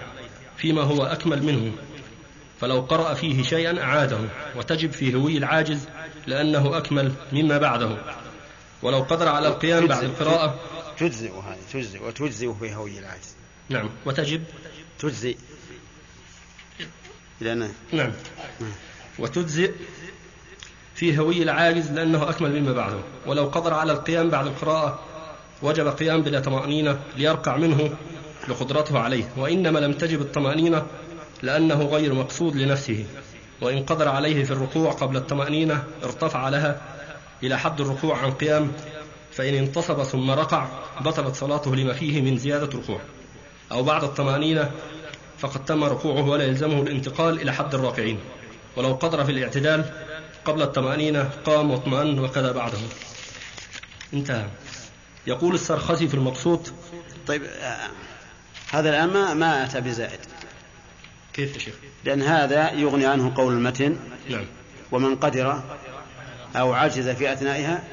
فيما هو أكمل منه. فلو قرأ فيه شيئا أعاده وتجب في هوي العاجز لأنه أكمل مما بعده. ولو قدر على القيام بعد القراءة. تجزئ هذه تجزئ وتجزئ في هوي العاجز نعم. وتجب. تجزئ. لأن نعم. وتجزئ في هوي العاجز لأنه أكمل مما بعده. ولو قدر على القيام بعد القراءة وجب قيام بلا طمأنينة ليرقع منه لقدرته عليه. وإنما لم تجب الطمأنينة لأنه غير مقصود لنفسه. وإن قدر عليه في الركوع قبل الطمأنينة ارتفع لها إلى حد الركوع عن قيام فإن انتصب ثم رقع بطلت صلاته لما فيه من زيادة ركوع أو بعد الطمأنينة فقد تم ركوعه ولا يلزمه الانتقال إلى حد الراكعين. ولو قدر في الاعتدال قبل الطمأنينة قام واطمأن وكذا بعده. انتهى. يقول السرخسي في المقصود طيب آه، هذا الآن ما, ما أتى بزائد. كيف يا شيخ؟ لأن هذا يغني عنه قول المتن. نعم. ومن قدر أو عجز في أثنائها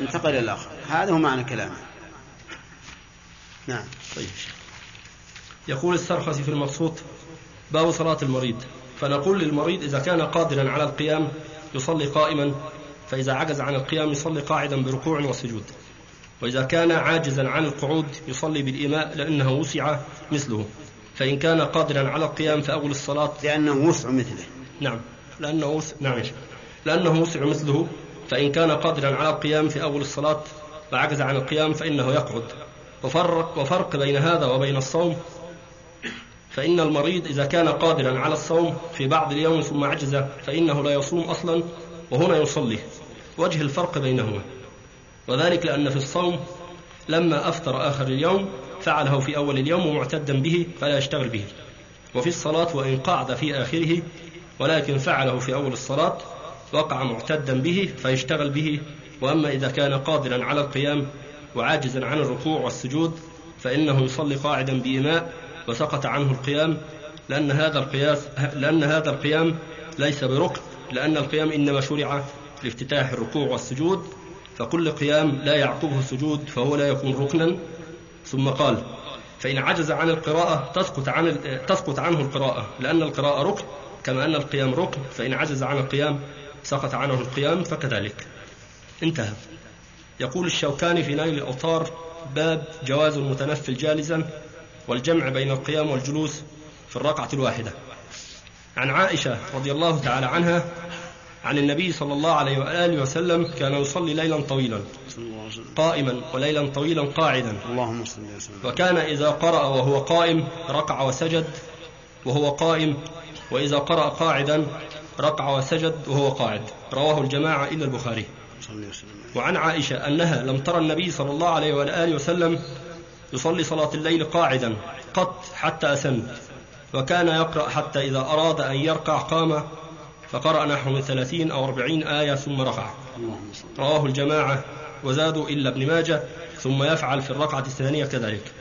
انتقل إلى الآخر. هذا هو معنى كلامه. نعم. طيب. يقول السرخسي في المقصود باب صلاة المريض. فنقول للمريض إذا كان قادرا على القيام يصلي قائما فإذا عجز عن القيام يصلي قاعدا بركوع وسجود. وإذا كان عاجزا عن القعود يصلي بالإيماء لأنه وسع مثله. فإن كان قادرا على القيام فأول الصلاة. لأنه وسع مثله. نعم. لأنه وسع نعم. لأنه وسع مثله فإن كان قادرا على القيام في أول الصلاة وعجز عن القيام فإنه يقعد. وفرق, وفرق بين هذا وبين الصوم فإن المريض إذا كان قادرا على الصوم في بعض اليوم ثم عجز فإنه لا يصوم أصلا وهنا يصلي. وجه الفرق بينهما. وذلك لأن في الصوم لما أفطر آخر اليوم فعله في أول اليوم معتدا به فلا يشتغل به. وفي الصلاة وإن قعد في آخره ولكن فعله في أول الصلاة وقع معتدا به فيشتغل به. وأما إذا كان قادرا على القيام وعاجزا عن الركوع والسجود فإنه يصلي قاعدا بإيماء وسقط عنه القيام لأن هذا القياس لأن هذا القيام ليس بركن لأن القيام إنما شرع لافتتاح الركوع والسجود. فكل قيام لا يعقبه السجود فهو لا يكون ركنا. ثم قال فإن عجز عن القراءة تسقط عن تسقط عنه القراءة لأن القراءة ركن كما أن القيام ركن. فإن عجز عن القيام سقط عنه القيام فكذلك. انتهى. يقول الشوكاني في نيل الأوطار باب جواز المتنفل جالسا والجمع بين القيام والجلوس في الركعة الواحدة. عن عائشة رضي الله تعالى عنها عن النبي صلى الله عليه وآله وسلم كان يصلي ليلا طويلا قائما وليلا طويلا قاعدا. اللهم صل وسلم وكان إذا قرأ وهو قائم ركع وسجد وهو قائم وإذا قرأ قاعدا ركع وسجد وهو قاعد. رواه الجماعة إلا البخاري. وعن عائشة أنها لم ترى النبي صلى الله عليه وآله وسلم يصلي صلاة الليل قاعدا قط حتى أسن. وكان يقرأ حتى إذا أراد أن يركع قام فقرأ نحو من ثلاثين أو أربعين آية ثم ركع رواه الجماعة وزادوا إلا ابن ماجة ثم يفعل في الركعة الثانية كذلك.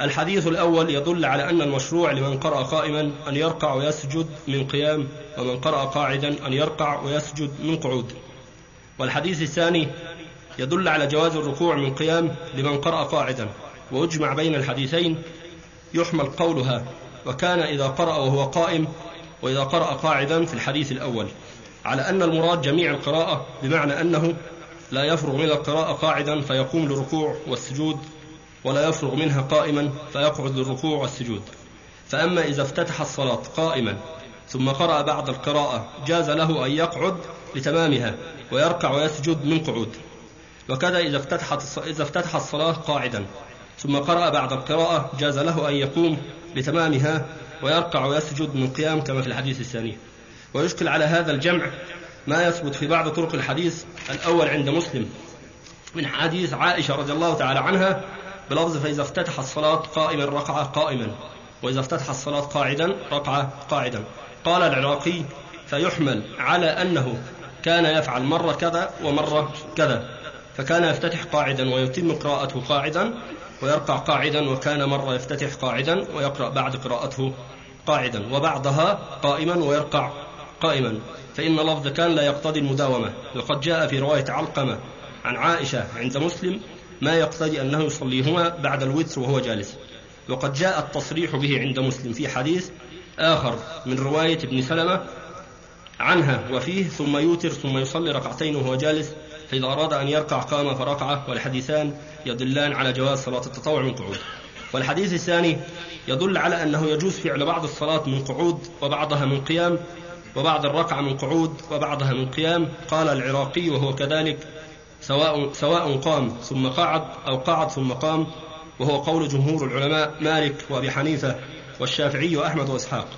الحديث الأول يدل على أن المشروع لمن قرأ قائما أن يركع ويسجد من قيام ومن قرأ قاعدا أن يركع ويسجد من قعود. والحديث الثاني يدل على جواز الركوع من قيام لمن قرأ قاعدا. ويجمع بين الحديثين يحمل قولها. وكان إذا قرأ وهو قائم وإذا قرأ قاعدا في الحديث الأول. على أن المراد جميع القراءة بمعنى أنه لا يفرغ من القراءة قاعدا فيقوم للركوع والسجود ولا يفرغ منها قائما فيقعد للركوع والسجود. فأما إذا افتتح الصلاة قائما ثم قرأ بعد القراءة جاز له أن يقعد لتمامها ويركع ويسجد من قعود. وكذا إذا افتتحت إذا افتتح الصلاة قاعدا. ثم قرأ بعد القراءة جاز له أن يقوم لتمامها ويركع ويسجد من قيام كما في الحديث الثاني ويشكل على هذا الجمع ما يثبت في بعض طرق الحديث الأول عند مسلم. من حديث عائشة رضي الله تعالى عنها بلفظ فإذا افتتح الصلاة قائما ركع قائما وإذا افتتح الصلاة قاعدا ركع قاعدا. قال العراقي فيحمل على أنه كان يفعل مرة كذا ومرة كذا فكان يفتتح قاعدا ويتم قراءته قاعدا ويركع قاعدا وكان مرة يفتتح قاعدا ويقرأ بعد قراءته قاعدا وبعضها قائما ويركع قائما. فإن لفظ كان لا يقتضي المداومة. وقد جاء في رواية علقمة عن عائشة عند مسلم ما يقتضي أنه يصليهما بعد الوتر وهو جالس. وقد جاء التصريح به عند مسلم في حديث آخر من رواية ابن سلمة عنها وفيه ثم يوتر ثم يصلي ركعتين وهو جالس فإذا أراد أن يركع قام فركع والحديثان يدلان على جواز صلاة التطوع من قعود. والحديث الثاني يدل على أنه يجوز فعل بعض الصلاة من قعود وبعضها من قيام وبعض الركعة من قعود وبعضها من قيام. قال العراقي وهو كذلك سواء سواء قام ثم قعد أو قعد ثم قام وهو قول جمهور العلماء مالك وأبي حنيفة والشافعي وأحمد وإسحاق.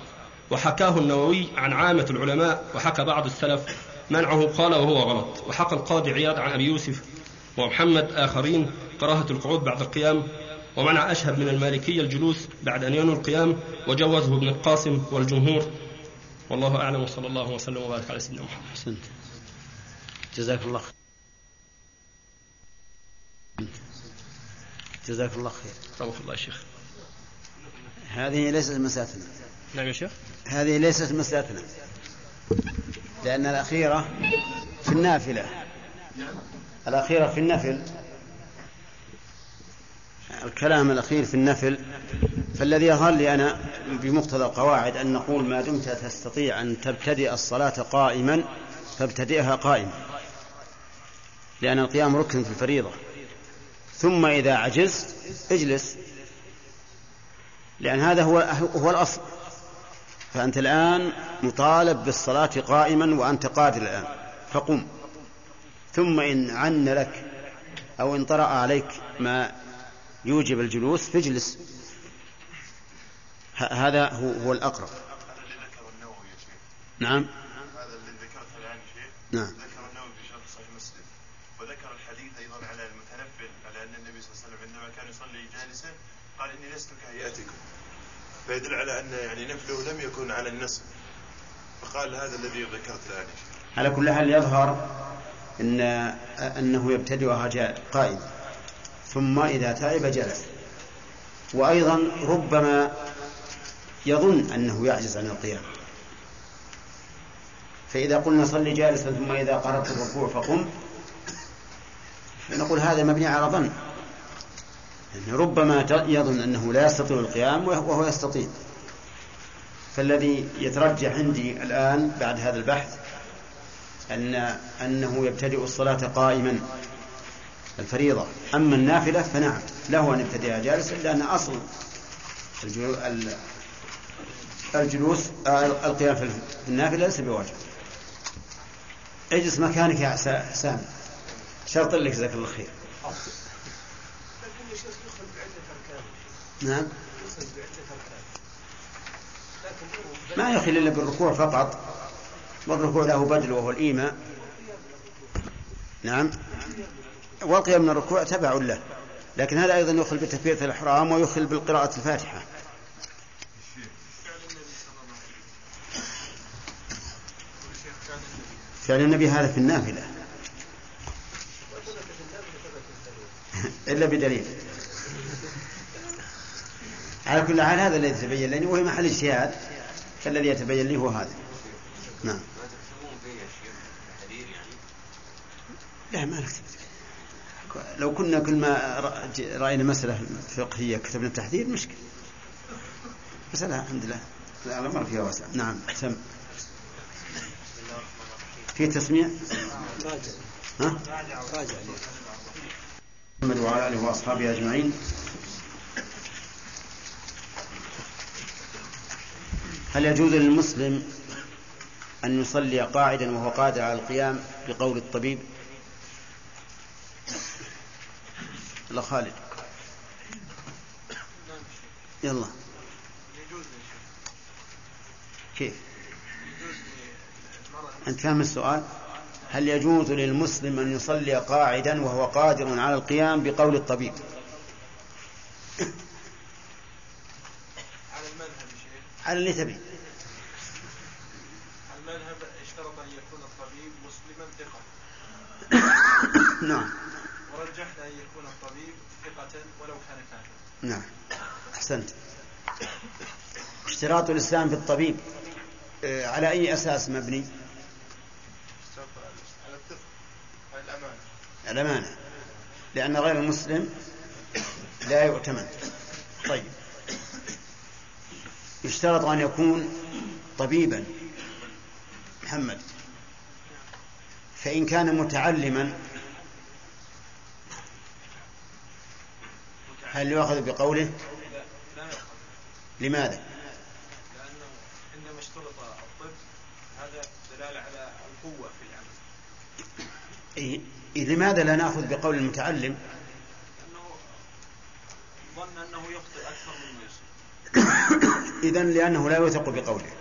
وحكاه النووي عن عامة العلماء وحكى بعض السلف منعه قال وهو غلط. وحكى القاضي عياض عن أبي يوسف ومحمد آخرين كراهة القعود بعد القيام. ومنع أشهب من المالكية الجلوس بعد أن ينوي القيام وجوزه ابن القاسم والجمهور. والله أعلم وصلى الله وسلم وبارك على سيدنا محمد. جزاك الله خير. جزاك الله خير. رحمه الله يا شيخ. هذه ليست مسألتنا نعم يا شيخ. هذه ليست مسألتنا لأن الأخيرة في النافلة. الأخيرة في النفل. الكلام الأخير في النفل. فالذي يظهر لي أنا بمقتضى القواعد أن نقول ما دمت تستطيع أن تبتدئ الصلاة قائما فابتدئها قائما. لأن القيام ركن في الفريضة. ثم إذا عجزت اجلس. لأن هذا هو هو الأصل. فأنت الآن مطالب بالصلاة قائما وأنت قادر الآن. فقم. ثم إن عن لك أو إن طرأ عليك ما يوجب الجلوس فاجلس. هذا هو, هو الأقرب. نعم. هذا اللي ذكرته الآن شيخ. نعم ذكر النووي في شرح صحيح مسلم وذكر الحديث أيضا على المتنفل على أن النبي صلى الله عليه وسلم عندما كان يصلي جالسا قال كهيئتكم فيدل على أن يعني نفله لم يكن على النصف فقال هذا الذي ذكرت شيخ على كل حال يظهر إن أنه يبتدئها قائم ثم إذا تعب جلس. وأيضا ربما يظن أنه يعجز عن القيام. فإذا قلنا صلي جالسا ثم إذا قربت الركوع فقم. نقول هذا مبني على ظن. يعني ربما يظن أنه لا يستطيع القيام وهو يستطيع. فالذي يترجح عندي الآن بعد هذا البحث أن أنه يبتدئ الصلاة قائما الفريضة. أما النافلة فنعم له أن يبتدئها جالسا لأن أصل الجلوس آه، القيام في النافلة ليس بواجب. اجلس مكانك يا سامي شرط لك جزاك الله خير. نعم. ما يخل إلا بالركوع فقط. والركوع له بدل وهو الإيماء. نعم. والقيام من الركوع تبع له. لكن هذا أيضا يخل بتكبيرة الإحرام ويخل بالقراءة الفاتحة. فعل النبي هذا في النافلة. إلا بدليل. على كل حال هذا الذي يتبين لي وهي محل اجتهاد فالذي يتبين لي هو هذا. نعم. لا ما نكتب. لو كنا كل ما رأينا مسألة فقهية كتبنا التحذير مشكلة. مسألة الحمد لله. لا الأمر فيها واسع. نعم سم في تسميع؟ ها؟ راجع. محمد وعلى آله وأصحابه أجمعين. هل يجوز للمسلم أن يصلي قاعدا وهو قادر على القيام بقول الطبيب؟ الله خالد. يلا. كيف؟ أنت فاهم السؤال؟ هل يجوز للمسلم أن يصلي قاعدا وهو قادر على القيام بقول الطبيب على المذهب شيخ على اللي تبي المذهب اشترط أن يكون الطبيب مسلما ثقة. نعم. ورجحنا أن يكون الطبيب ثقة ولو كان كافرا. نعم. أحسنت. اشتراط الإسلام في الطبيب آه، على أي أساس مبني؟ على الثقة على الأمانة. الأمانة. لأن غير المسلم لا يؤتمن. طيب. يشترط أن يكون طبيبا. محمد. فإن كان متعلما هل يؤخذ بقوله؟ لماذا؟ لأنه عندما اشترط الطب هذا دلالة على القوة في العمل إيه إيه لماذا لا نأخذ بقول المتعلم؟ لأنه ظن أنه يخطئ أكثر مما يصيب إذا لأنه لا يوثق بقوله.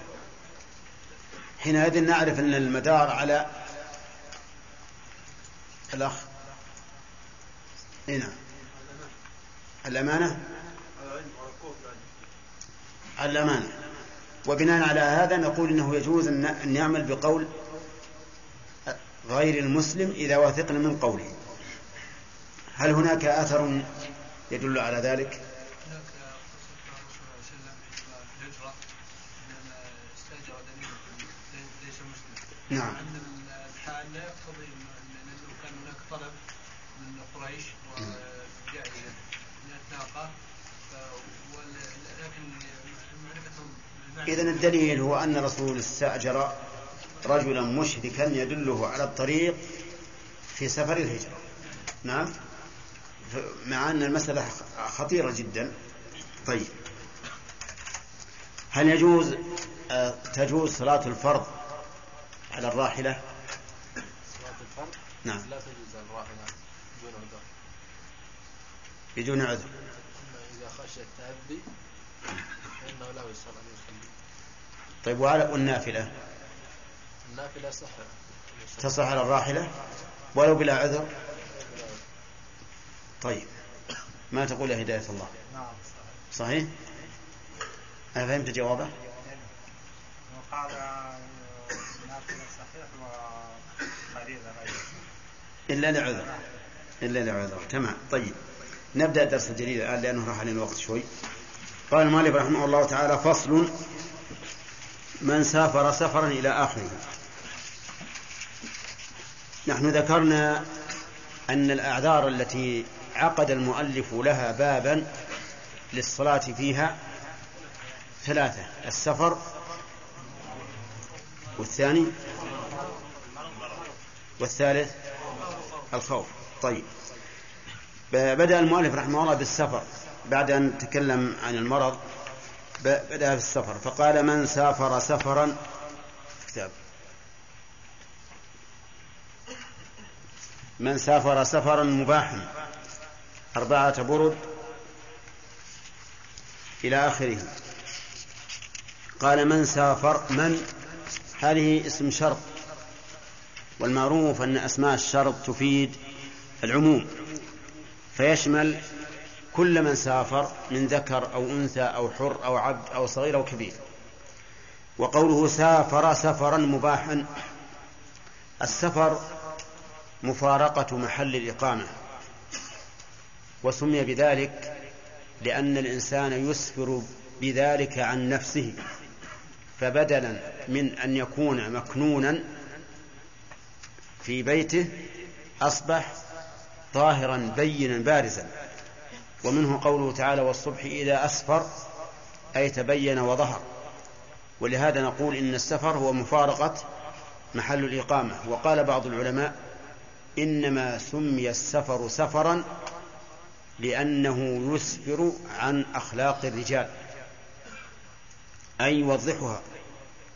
حينئذ نعرف أن المدار على الأخ. هنا الأمانة؟ على الأمانة. وبناء على هذا نقول أنه يجوز أن أن يعمل بقول غير المسلم إذا وثقنا من قوله. هل هناك أثر يدل على ذلك؟ هناك قصة الرسول صلى الله عليه وسلم في الهجرة عندما استأجر دليل ليس مسلم نعم. أن الحال لا يقتضي أن لو كان هناك طلب من قريش من الناقة ف- وال- لكن معرفة بالمعنى. إذا الدليل هو أن الرسول استأجر رجلا مشركا يدله على الطريق في سفر الهجرة. نعم. مع أن المسألة خطيرة جدا. طيب. هل يجوز آه، تجوز صلاة الفرض على الراحلة. نعم. لا تجوز الراحلة دون عذر. بدون عذر. إذا خشي التأبي فإنه لا يصل أن يصلي. طيب وعلى والنافلة؟ النافلة صح تصح على الراحلة؟ ولو بلا عذر؟ طيب. ما تقول يا هداية الله؟ نعم صحيح. أنا فهمت جوابه؟ وقال نافلة صحيح وفريضة غير إلا لعذر. إلا لعذر. تمام طيب. نبدأ الدرس الجديد الآن لأنه راح علينا الوقت شوي. قال المؤلف رحمه الله تعالى فصل من سافر سفرا إلى آخره. نحن ذكرنا أن الأعذار التي عقد المؤلف لها بابا للصلاة فيها ثلاثة السفر والثاني؟ والثالث؟ الخوف. طيب. بدأ المؤلف رحمه الله بالسفر بعد أن تكلم عن المرض. بدأ بالسفر. فقال من سافر سفرا كتاب. من سافر سفرا مباحا أربعة برد إلى آخره. قال من سافر من هذه اسم شرط والمعروف أن أسماء الشرط تفيد العموم فيشمل كل من سافر من ذكر أو أنثى أو حر أو عبد أو صغير أو كبير وقوله سافر سفرا مباحا السفر مفارقة محل الإقامة وسمي بذلك لأن الإنسان يسفر بذلك عن نفسه. فبدلا من أن يكون مكنونا في بيته أصبح ظاهرا بينا بارزا. ومنه قوله تعالى والصبح إذا أسفر أي تبين وظهر. ولهذا نقول إن السفر هو مفارقة محل الإقامة. وقال بعض العلماء إنما سمي السفر سفرا لأنه يسفر عن أخلاق الرجال أي يوضحها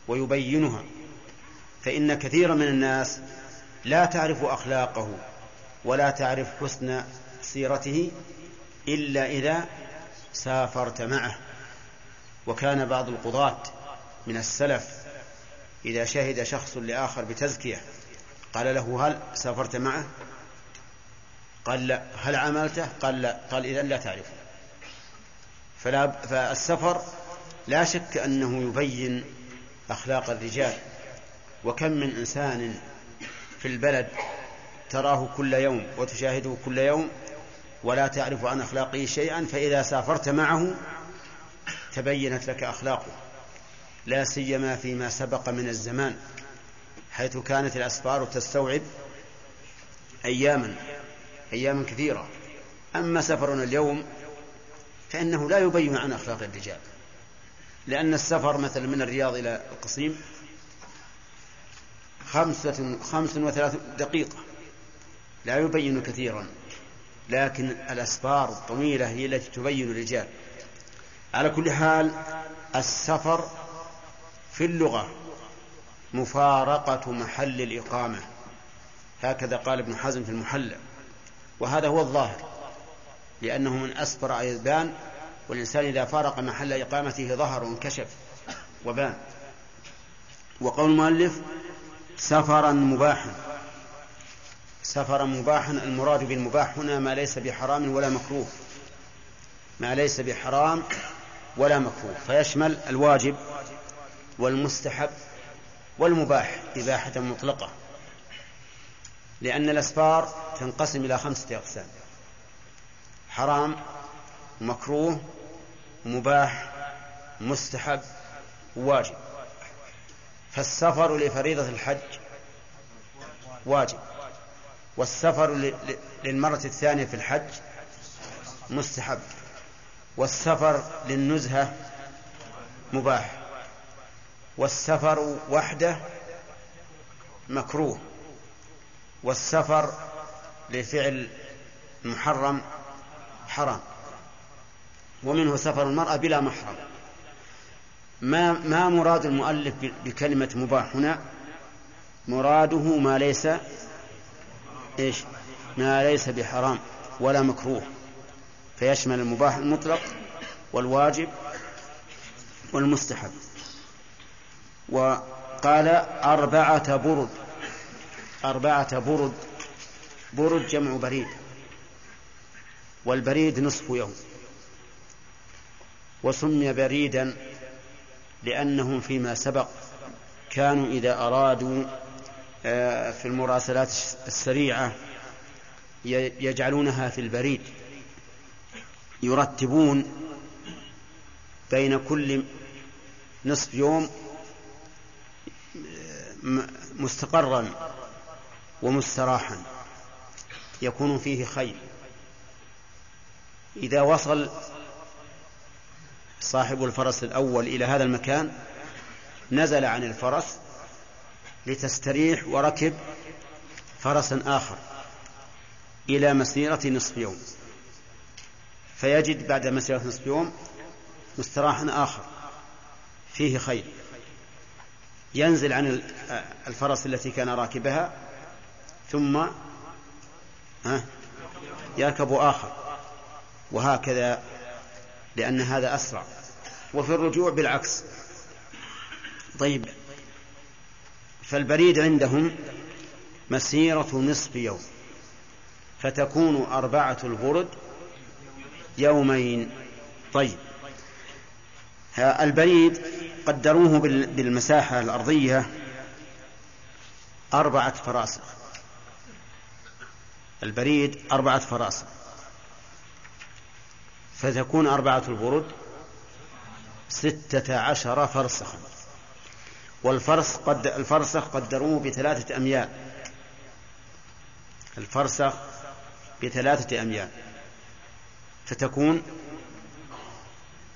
ويبينها فإن كثيرا من الناس لا تعرف أخلاقه ولا تعرف حسن سيرته إلا إذا سافرت معه. وكان بعض القضاة من السلف إذا شهد شخص لآخر بتزكية قال له هل سافرت معه؟ قال لا. هل عملته؟ قال لا. قال إذا لا تعرفه. فلا فالسفر لا شك أنه يبين أخلاق الرجال. وكم من إنسان في البلد تراه كل يوم وتشاهده كل يوم ولا تعرف عن أخلاقه شيئا فإذا سافرت معه تبينت لك أخلاقه. لا سيما فيما سبق من الزمان حيث كانت الأسفار تستوعب أياما أياما كثيرة. أما سفرنا اليوم فإنه لا يبين عن أخلاق الرجال. لأن السفر مثلا من الرياض إلى القصيم خمسة خمس وثلاث دقيقة. لا يبين كثيرا لكن الأسفار الطويلة هي التي تبين الرجال. على كل حال السفر في اللغة مفارقة محل الإقامة. هكذا قال ابن حزم في المحلى. وهذا هو الظاهر لأنه من أسفر أيضان والإنسان إذا فارق محل إقامته ظهر وانكشف وبان. وقول المؤلف سفرا مباحا. سفرا مباحا المراد بالمباح هنا ما ليس بحرام ولا مكروه. ما ليس بحرام ولا مكروه. فيشمل الواجب والمستحب والمباح إباحة مطلقة. لأن الأسفار تنقسم إلى خمسة أقسام حرام مكروه مباح مستحب واجب. فالسفر لفريضة الحج واجب. والسفر للمرة الثانية في الحج مستحب. والسفر للنزهة مباح. والسفر وحده مكروه. والسفر لفعل محرم حرام. ومنه سفر المرأة بلا محرم. ما ما مراد المؤلف بكلمة مباح هنا؟ مراده ما ليس إيش؟ ما ليس بحرام ولا مكروه. فيشمل المباح المطلق والواجب والمستحب. وقال أربعة برد. أربعة برد. برد جمع بريد. والبريد نصف يوم. وسمي بريدا لأنهم فيما سبق كانوا إذا أرادوا آه، في المراسلات السريعة يجعلونها في البريد يرتبون بين كل نصف يوم مستقرا ومستراحا يكون فيه خير. إذا وصل صاحب الفرس الأول إلى هذا المكان نزل عن الفرس لتستريح وركب فرسا آخر إلى مسيرة نصف يوم. فيجد بعد مسيرة نصف يوم مستراحا آخر فيه خير ينزل عن الفرس التي كان راكبها ثم يركب آخر. وهكذا لأن هذا أسرع. وفي الرجوع بالعكس. طيب. فالبريد عندهم مسيرة نصف يوم. فتكون أربعة البرد يومين. طيب. البريد قدروه بالمساحة الأرضية أربعة فراسخ. البريد أربعة فراسخ. فتكون أربعة البرد ستة عشر فرسخا. والفرس قد الفرسخ قدروه بثلاثة أميال. الفرسخ بثلاثة أميال. فتكون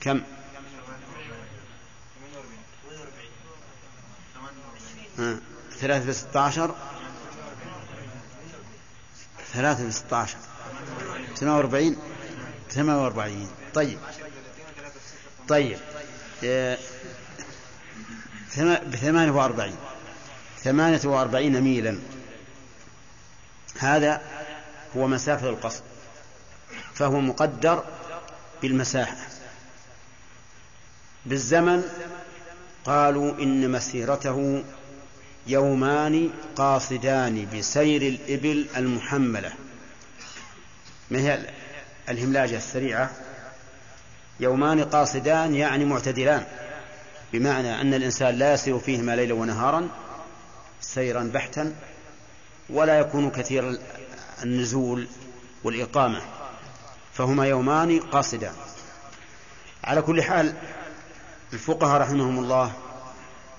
كم؟ ثلاثة بستة عشر. ثلاثة بستة عشر. ثمانية وأربعين. ثمانية وأربعين. طيب. طيب. وأربعين. ثمانية وأربعين ميلا. هذا هو مسافة القصر. فهو مقدر بالمساحة. بالزمن قالوا إن مسيرته يومان قاصدان بسير الإبل المحملة. ما هي الهملاجة السريعة يومان قاصدان يعني معتدلان بمعنى أن الإنسان لا يسير فيهما ليلا ونهارا سيرا بحتا ولا يكون كثير النزول والإقامة فهما يومان قاصدان. على كل حال الفقهاء رحمهم الله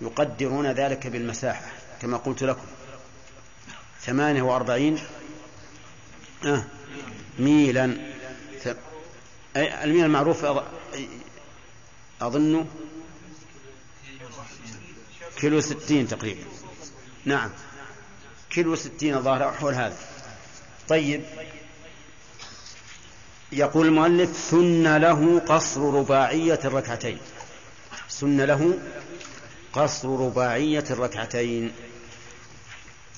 يقدرون ذلك بالمساحة كما قلت لكم. ثمانية وأربعين آه ميلا. الميل المعروف أظنه كيلو ستين تقريبا. نعم. كيلو ستين الظاهر حول هذا. طيب. يقول المؤلف سن له قصر رباعية الركعتين. سن له قصر رباعية الركعتين.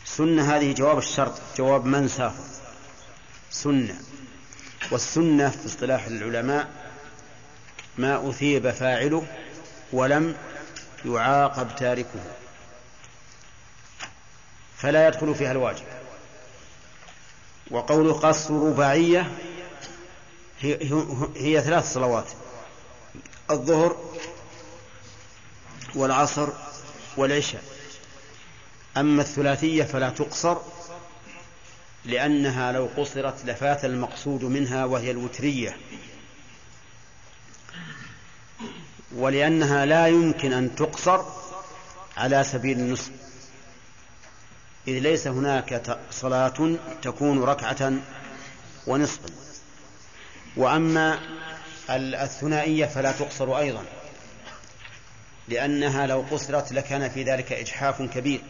سن هذه جواب الشرط جواب من سافر سنة والسنة في اصطلاح العلماء ما أثيب فاعله ولم يعاقب تاركه فلا يدخل فيها الواجب. وقول قصر رباعية هي, هي ثلاث صلوات الظهر والعصر والعشاء. أما الثلاثية فلا تقصر لأنها لو قصرت لفات المقصود منها وهي الوترية. ولأنها لا يمكن أن تقصر على سبيل النصف إذ ليس هناك صلاة تكون ركعة ونصفا وأما الثنائية فلا تقصر أيضا. لأنها لو قصرت لكان في ذلك إجحاف كبير.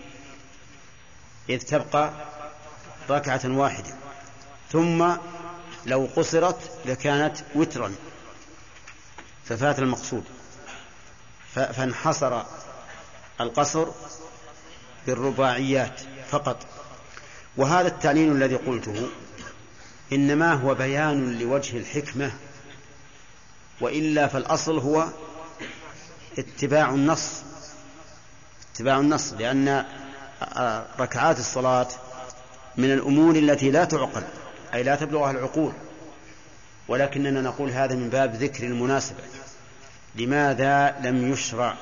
إذ تبقى ركعة واحدة. ثم لو قصرت لكانت وترا. ففات المقصود. فانحصر القصر بالرباعيات فقط. وهذا التعليل الذي قلته إنما هو بيان لوجه الحكمة وإلا فالأصل هو اتباع النص. اتباع النص لأن ركعات الصلاة من الأمور التي لا تعقل أي لا تبلغها العقول. ولكننا نقول هذا من باب ذكر المناسبة. لماذا لم يشرع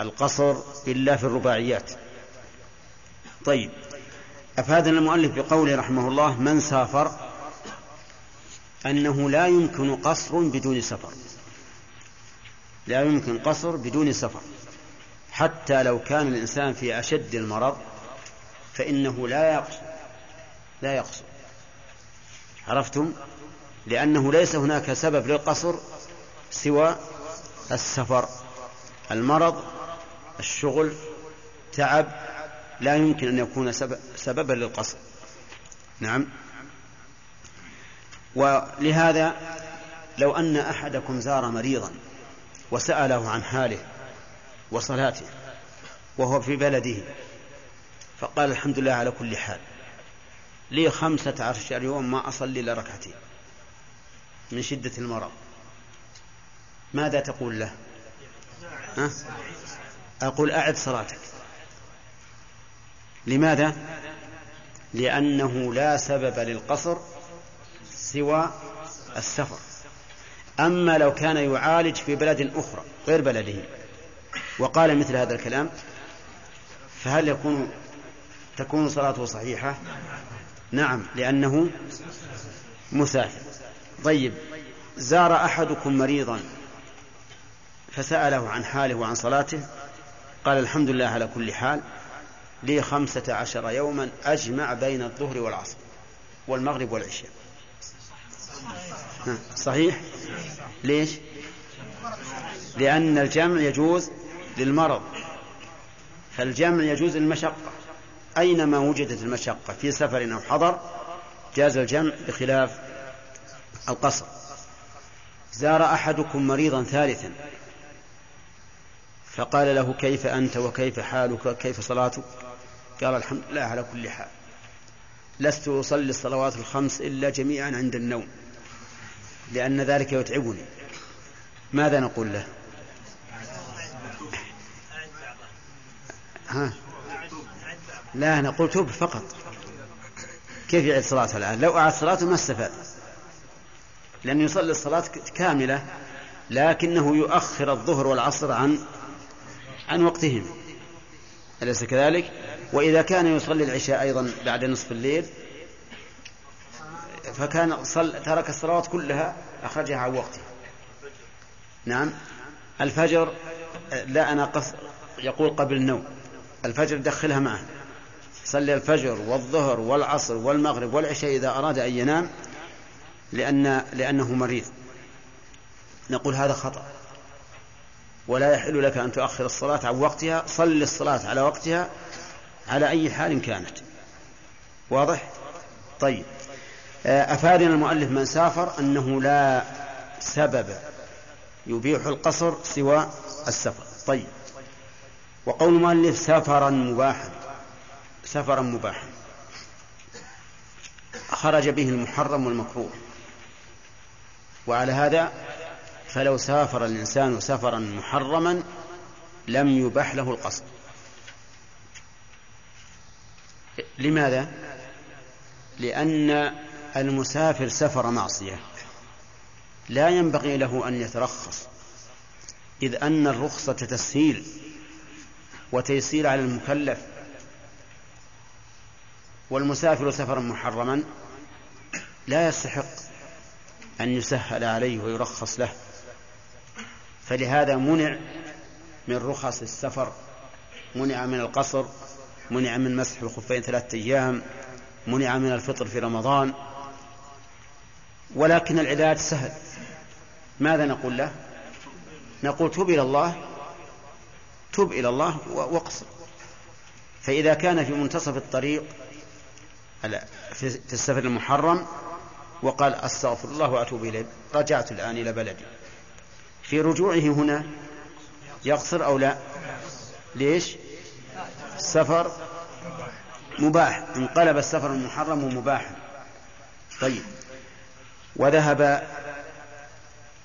القصر إلا في الرباعيات؟ طيب أفادنا المؤلف بقوله رحمه الله من سافر أنه لا يمكن قصر بدون سفر. لا يمكن قصر بدون سفر حتى لو كان الإنسان في أشد المرض فإنه لا يقصر لا يقصر عرفتم؟ لأنه ليس هناك سبب للقصر سوى السفر. المرض الشغل تعب لا يمكن أن يكون سبب سببا للقصر. نعم. ولهذا لو أن أحدكم زار مريضا وسأله عن حاله وصلاته وهو في بلده فقال الحمد لله على كل حال. لي خمسة عشر يوم ما أصلي إلا ركعتين من شدة المرض. ماذا تقول له؟ أقول أعد صلاتك. لماذا؟ لأنه لا سبب للقصر سوى السفر. أما لو كان يعالج في بلد أخرى غير بلده. وقال مثل هذا الكلام فهل يكون تكون صلاته صحيحة؟ نعم لأنه مسافر. طيب زار أحدكم مريضا فسأله عن حاله وعن صلاته؟ قال الحمد لله على كل حال لي خمسة عشر يوما أجمع بين الظهر والعصر والمغرب والعشاء. صحيح؟ ليش؟ لأن الجمع يجوز للمرض فالجمع يجوز للمشقة أينما وجدت المشقة في سفر أو حضر جاز الجمع بخلاف القصر. زار أحدكم مريضا ثالثا فقال له كيف أنت وكيف حالك؟ كيف صلاتك؟ قال الحمد لله على كل حال. لست أصلي الصلوات الخمس إلا جميعا عند النوم لأن ذلك يتعبني. ماذا نقول له؟ ها؟ لا نقول توب فقط. كيف يعيد صلاته الآن؟ لو أعاد صلاته ما استفاد. لأنه يصلي الصلاة كاملة لكنه يؤخر الظهر والعصر عن عن وقتهم. أليس كذلك؟ وإذا كان يصلي العشاء أيضا بعد نصف الليل فكان صل ترك الصلوات كلها أخرجها عن وقتها نعم. الفجر لا أنا قص يقول قبل النوم. الفجر دخلها معه. صلي الفجر والظهر والعصر والمغرب والعشاء إذا أراد أن ينام لأن لأنه مريض. نقول هذا خطأ. ولا يحل لك أن تؤخر الصلاة عن وقتها صل الصلاة على وقتها على أي حال كانت. واضح؟ طيب. أفادنا المؤلف من سافر أنه لا سبب يبيح القصر سوى السفر. طيب. وقول المؤلف سفرا مباحا. سفرا مباحا. خرج به المحرم والمكروه. وعلى هذا فلو سافر الإنسان سفرا محرما لم يبح له القصد. لماذا؟ لأن المسافر سفر معصية. لا ينبغي له أن يترخص. إذ أن الرخصة تسهيل وتيسير على المكلف. والمسافر سفرا محرما لا يستحق أن يسهل عليه ويرخص له. فلهذا منع من رخص السفر منع من القصر منع من مسح الخفين ثلاثة أيام منع من الفطر في رمضان. ولكن العلاج سهل. ماذا نقول له؟ نقول تب إلى الله تب إلى الله واقصر فإذا كان في منتصف الطريق في السفر المحرم وقال أستغفر الله وأتوب إليه. رجعت الآن إلى بلدي. في رجوعه هنا يقصر أو لا؟ ليش؟ السفر مباح. انقلب السفر المحرم مباحا. طيب. وذهب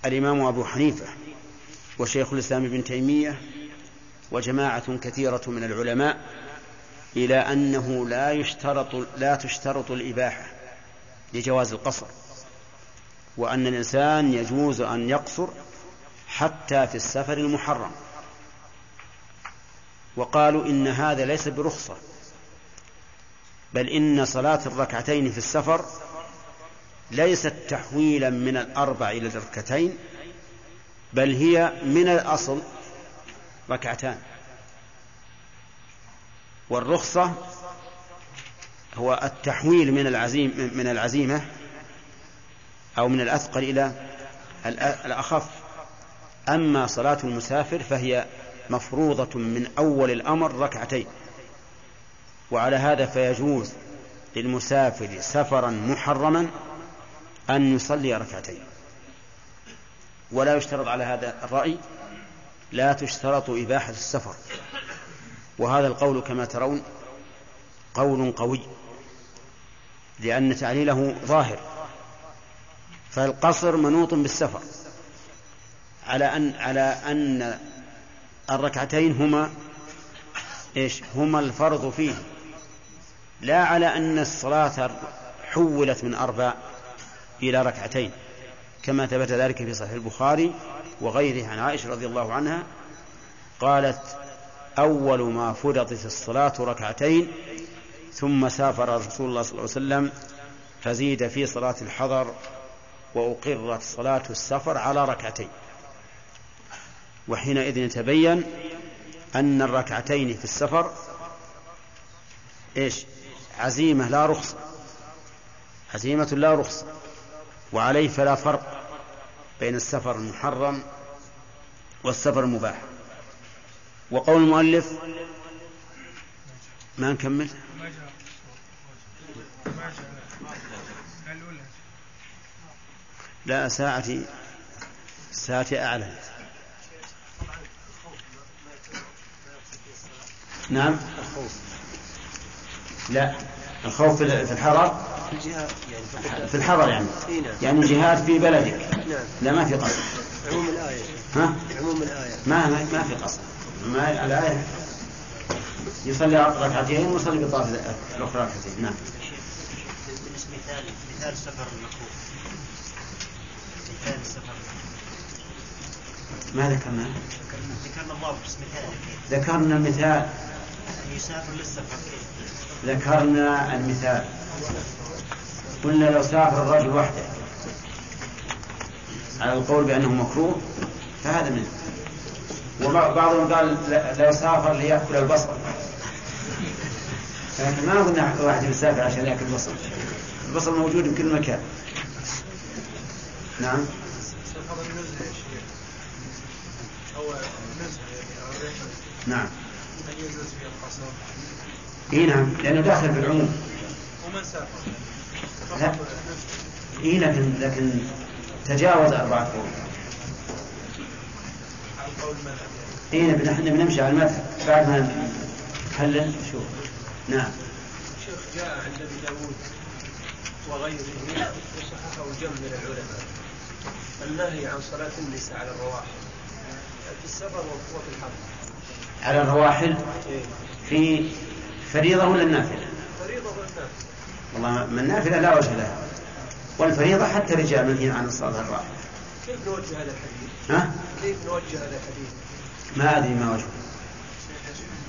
الإمام أبو حنيفة وشيخ الإسلام ابن تيمية وجماعة كثيرة من العلماء إلى أنه لا يشترط لا تشترط الإباحة لجواز القصر وأن الإنسان يجوز أن يقصر حتى في السفر المحرم. وقالوا إن هذا ليس برخصة بل إن صلاة الركعتين في السفر ليست تحويلا من الأربع إلى الركعتين بل هي من الأصل ركعتان. والرخصة هو التحويل من العزيم من العزيمة أو من الأثقل إلى الأخف. أما صلاة المسافر فهي مفروضة من أول الأمر ركعتين. وعلى هذا فيجوز للمسافر سفرا محرما أن يصلي ركعتين. ولا يشترط على هذا الرأي لا تشترط إباحة السفر. وهذا القول كما ترون قول قوي لأن تعليله ظاهر فالقصر منوط بالسفر على أن على أن الركعتين هما إيش؟ هما الفرض فيه لا على أن الصلاة حولت من أربع إلى ركعتين كما ثبت ذلك في صحيح البخاري وغيره عن عائشة رضي الله عنها قالت أول ما فرضت الصلاة ركعتين ثم سافر رسول الله صلى الله عليه وسلم فزيد في صلاة الحضر وأقرت صلاة السفر على ركعتين. وحينئذ يتبين أن الركعتين في السفر إيش؟ عزيمة لا رخصة. عزيمة لا رخصة. وعليه فلا فرق بين السفر المحرم والسفر المباح. وقول المؤلف ما نكمل؟ لا ساعتي ساعتي أعلنت نعم؟ لا الخوف في الحضر في الحضر يعني. يعني الجهاد في بلدك. لا ما في قصر عموم الآية. ها؟ عموم الآية. ما ما في قصر ما الآية؟ يصلي ركعتين ويصلي بالطرف الأخرى ركعتين. نعم. مثال مثال السفر المكروه مثال السفر ما ذكرنا؟ ذكرنا الله بس مثال ذكرنا مثال يسافر للسفر ذكرنا المثال. قلنا لو سافر الرجل وحده على القول بأنه مكروه فهذا منه وبعضهم قال لو سافر ليأكل البصل. لكن ما أظن واحد يسافر عشان يأكل البصل البصل موجود بكل مكان. نعم. نعم. إي نعم لأنه داخل في العموم ومن سافر لا. إي لكن لكن تجاوز أربعة قرون. اي نحن بنمشي على المذهب بعد ما نحلل شوف نعم. شيخ جاء عند أبي داود وغيره وصححه جمع من العلماء. النهي عن صلاة النساء على الرواحل. في السفر وفي الحرب. على الرواحل؟ في فريضة ولا النافلة؟ فريضة ولا النافلة؟ والله من النافلة لا وجه لها. والفريضة حتى الرجال منهي عن الصلاة على الراحل كيف نوجه هذا الحديث؟ ها؟ كيف نوجه هذا الحديث؟ ما أدري ما وجهه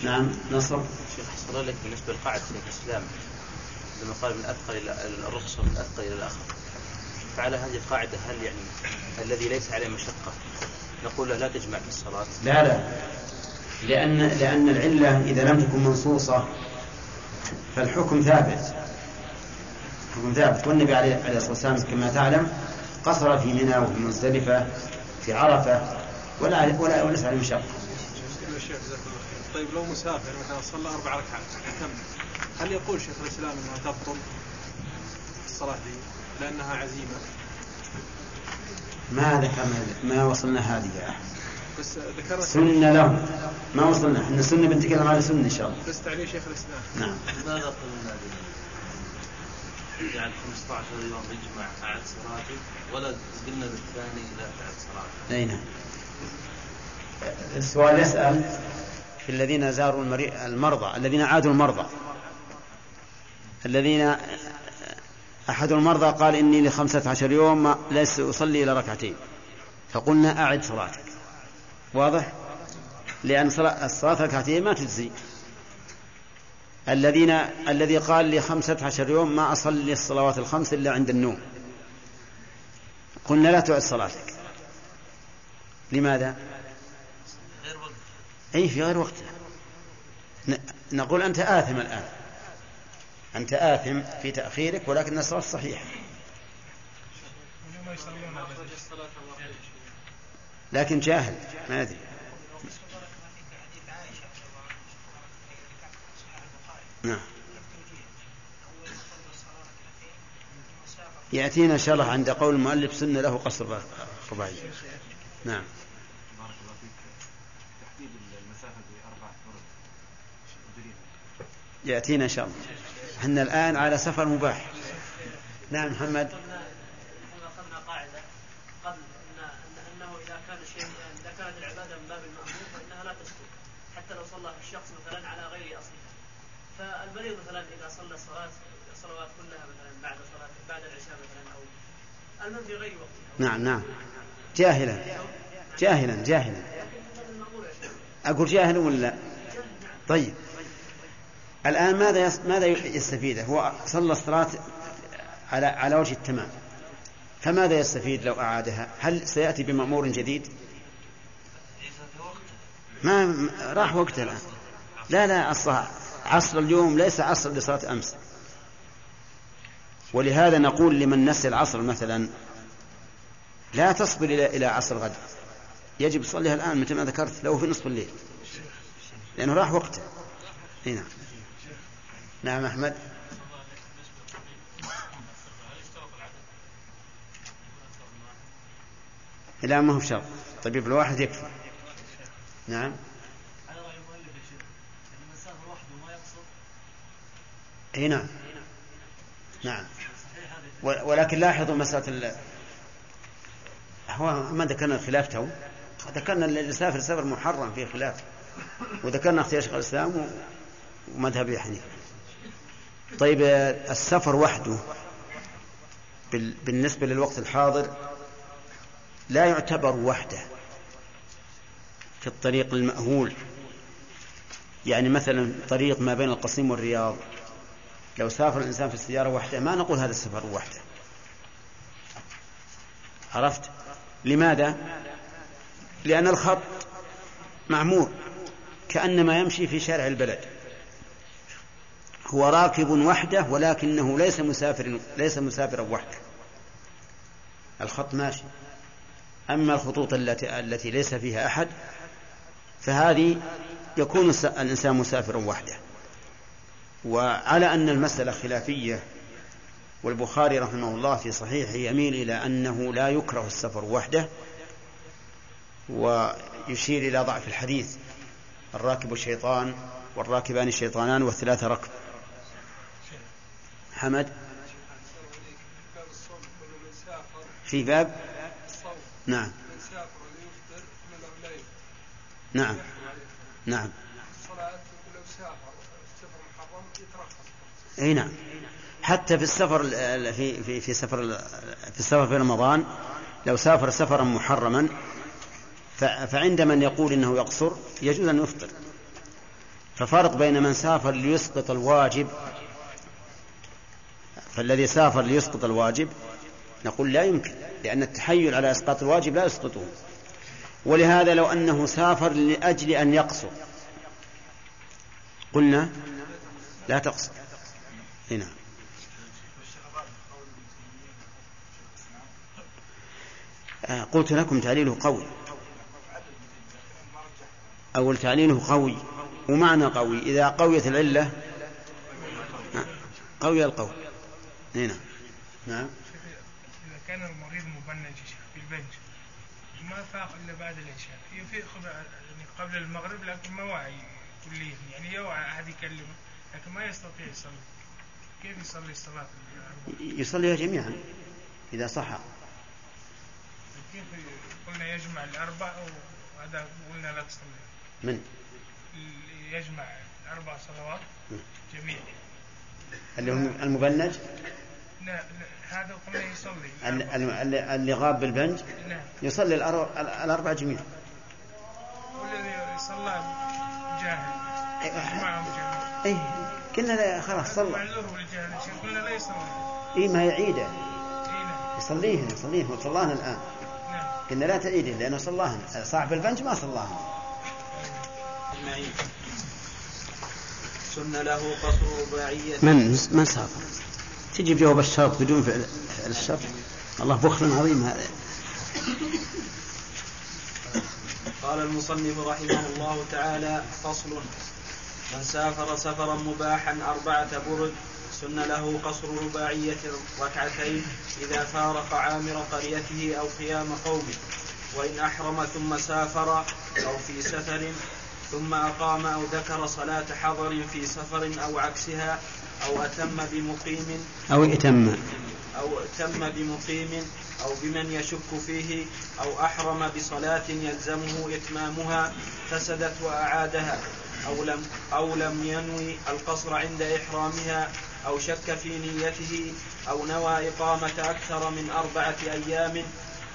نعم نصر. شيخ حصل لك بالنسبة لقاعدة الإسلام لما قال من أثقل إلى الرخصة من أثقل إلى الآخر فعلى هذه القاعدة هل يعني الذي ليس عليه مشقة؟ نقول له لا تجمع في الصلاة. لا لا. لأن لأن العلة إذا لم تكن منصوصة فالحكم ثابت. حكم ثابت. والنبي عليه الصلاة والسلام كما تعلم قصر في منى وفي مزدلفة في عرفة ولا ولا وليس عليه مشقة. طيب لو مسافر مثلا صلى أربع ركعات كم هل يقول شيخ الإسلام أنها تبطل الصلاة دي لأنها عزيمة؟ ما ذكرنا ما وصلنا هذه يا أحمد. بس ذكرت سنة له ما وصلنا إحنا سنة بنتكلم على سنة إن شاء الله. بس تعليل شيخ الإسلام. نعم. ماذا قلنا يعني 15 يوم يجمع أعد صلاته ولا قلنا للثاني لا تعد صلاته. أي نعم. السؤال يسأل في الذين زاروا المري... المرضى الذين عادوا المرضى. الذين أحد المرضى قال إني لخمسة عشر يوم ما ليس أصلي إلى ركعتين. فقلنا أعد صلاتك. واضح؟ لأن صلاة الصلاة ركعتين ما تجزي. الذين الذي قال لي خمسة عشر يوم ما أصلي الصلوات الخمس إلا عند النوم. قلنا لا تعد صلاتك. لماذا؟ أي في غير وقتها نقول أنت آثم الآن. أنت آثم في تأخيرك ولكن الصلاة صحيحة. لكن جاهل ما أدري. نعم. يأتينا إن شاء الله عند قول المؤلف سنة له قصر رباعي. نعم. بارك الله فيك تحديد المسافة بأربعة يأتينا إن شاء الله. إحنا الآن على سفر مباح. نعم محمد إحنا اخذنا قاعدة قبل ان أن- انه اذا كان شيء اذا كانت العباده من باب المامور فانها لا تسقط حتى لو صلى الشخص مثلا على غير اصلها فالمريض مثلا إذا صلى الصلاه الصلوات كلها مثلا بعد صلاه بعد العشاء مثلا أو المهم في غير وقتها نعم نعم. جاهلا. جاهلا جاهلا. أقول جاهل ولا لا؟ طيب. الآن ماذا. ماذا يستفيده هو صلى الصلاة على على وجه التمام. فماذا يستفيد لو أعادها؟ هل سيأتي بمأمور جديد؟ ما راح وقتها الآن. لا لا أصلا عصر اليوم ليس عصر لصلاة أمس. ولهذا نقول لمن نسي العصر مثلا لا تصبر إلى إلى عصر غد يجب تصليها الآن مثل ما ذكرت لو في نصف الليل. لأنه راح وقته. إي نعم. نعم أحمد. لا ما هو شرط طبيب الواحد يكفي. نعم على راي المؤلف يا شيخ ان من سافر وحده ما يقصر إي نعم. نعم. ولكن لاحظوا مسألة ال... هو ما ذكرنا الخلاف تو ذكرنا اللي سافر سفر محرم فيه خلاف. وذكرنا اختيار شيخ الإسلام و- ومذهب حنيفة طيب السفر وحده بال... بالنسبة للوقت الحاضر لا يعتبر وحده في الطريق المأهول. يعني مثلا طريق ما بين القصيم والرياض. لو سافر الإنسان في السيارة وحده ما نقول هذا السفر وحده. عرفت؟ لماذا؟ لأن الخط معمور كأنما يمشي في شارع البلد. هو راكب وحده ولكنه ليس مسافر ليس مسافرا وحده. الخط ماشي. أما الخطوط التي التي ليس فيها أحد فهذه يكون الإنسان مسافرا وحده. وعلى أن المسألة خلافية والبخاري رحمه الله في صحيحه يميل إلى أنه لا يكره السفر وحده ويشير إلى ضعف الحديث. الراكب الشيطان والراكبان الشيطانان والثلاثة ركب. حمد؟ في باب؟ نعم. نعم. نعم الصلاة لو سافر السفر محرم يترخص اي نعم. حتى في السفر ال- ال- في في في سفر في السفر في رمضان لو سافر سفرا محرما فعند من يقول إنه يقصر يجوز أن يفطر. ففرق بين من سافر ليسقط الواجب فالذي سافر ليسقط الواجب نقول لا يمكن لأن التحيل على إسقاط الواجب لا يسقطه. ولهذا لو أنه سافر لأجل أن يقصر قلنا لا تقصر. هنا آه، قلت لكم تعليله قوي. أول تعليله قوي ومعنى قوي. إذا قويت العلة آه، قوي القول. هنا نعم. إذا كان المريض مبنج في البنج ما فاق إلا بعد العشاء. يفيق يعني قبل المغرب لكن ما وعي كليا. يعني يوعى أحد يكلمه لكن ما يستطيع يصلي. كيف يصلي الصلاة؟ يصليها جميعا إذا صح. كيف قلنا يجمع الأربع وهذا قلنا لا تصلي؟ من؟ يجمع الأربع صلوات جميع. اللي هو المبنج؟ لا, هذا قلنا يصلي. ال- ال- ال- اللي غاب بالبنج نعم يصلي الأر- الأربعة جميعا والذي صلى جاهل. يجمعهم جميعا أي قلنا لا خلاص صلى. قلنا لا يصلي إي ما يعيده اي نعم يصليهن يصليهن صلاهن الآن. نعم قلنا لا تعيد لأنه صلاهن صاحب البنج ما صلاهن سن له قصر رباعية من؟ من سافر تجي بجواب الشرط بدون فعل, فعل الشرط الله بخل عظيم هذا. قال المصنف رحمه الله تعالى فصل. من سافر سفرا مباحا أربعة برد سن له قصر رباعية ركعتين إذا فارق عامر قريته أو قيام قومه. وإن أحرم ثم سافر أو في سفر ثم أقام أو ذكر صلاة حضر في سفر أو عكسها أو أتم بمقيم أو ائتم. أو أتم بمقيم أو بمن يشك فيه أو أحرم بصلاة يلزمه إتمامها فسدت وأعادها. أو لم أو لم ينوي القصر عند إحرامها أو شك في نيته أو نوى إقامة أكثر من أربعة أيام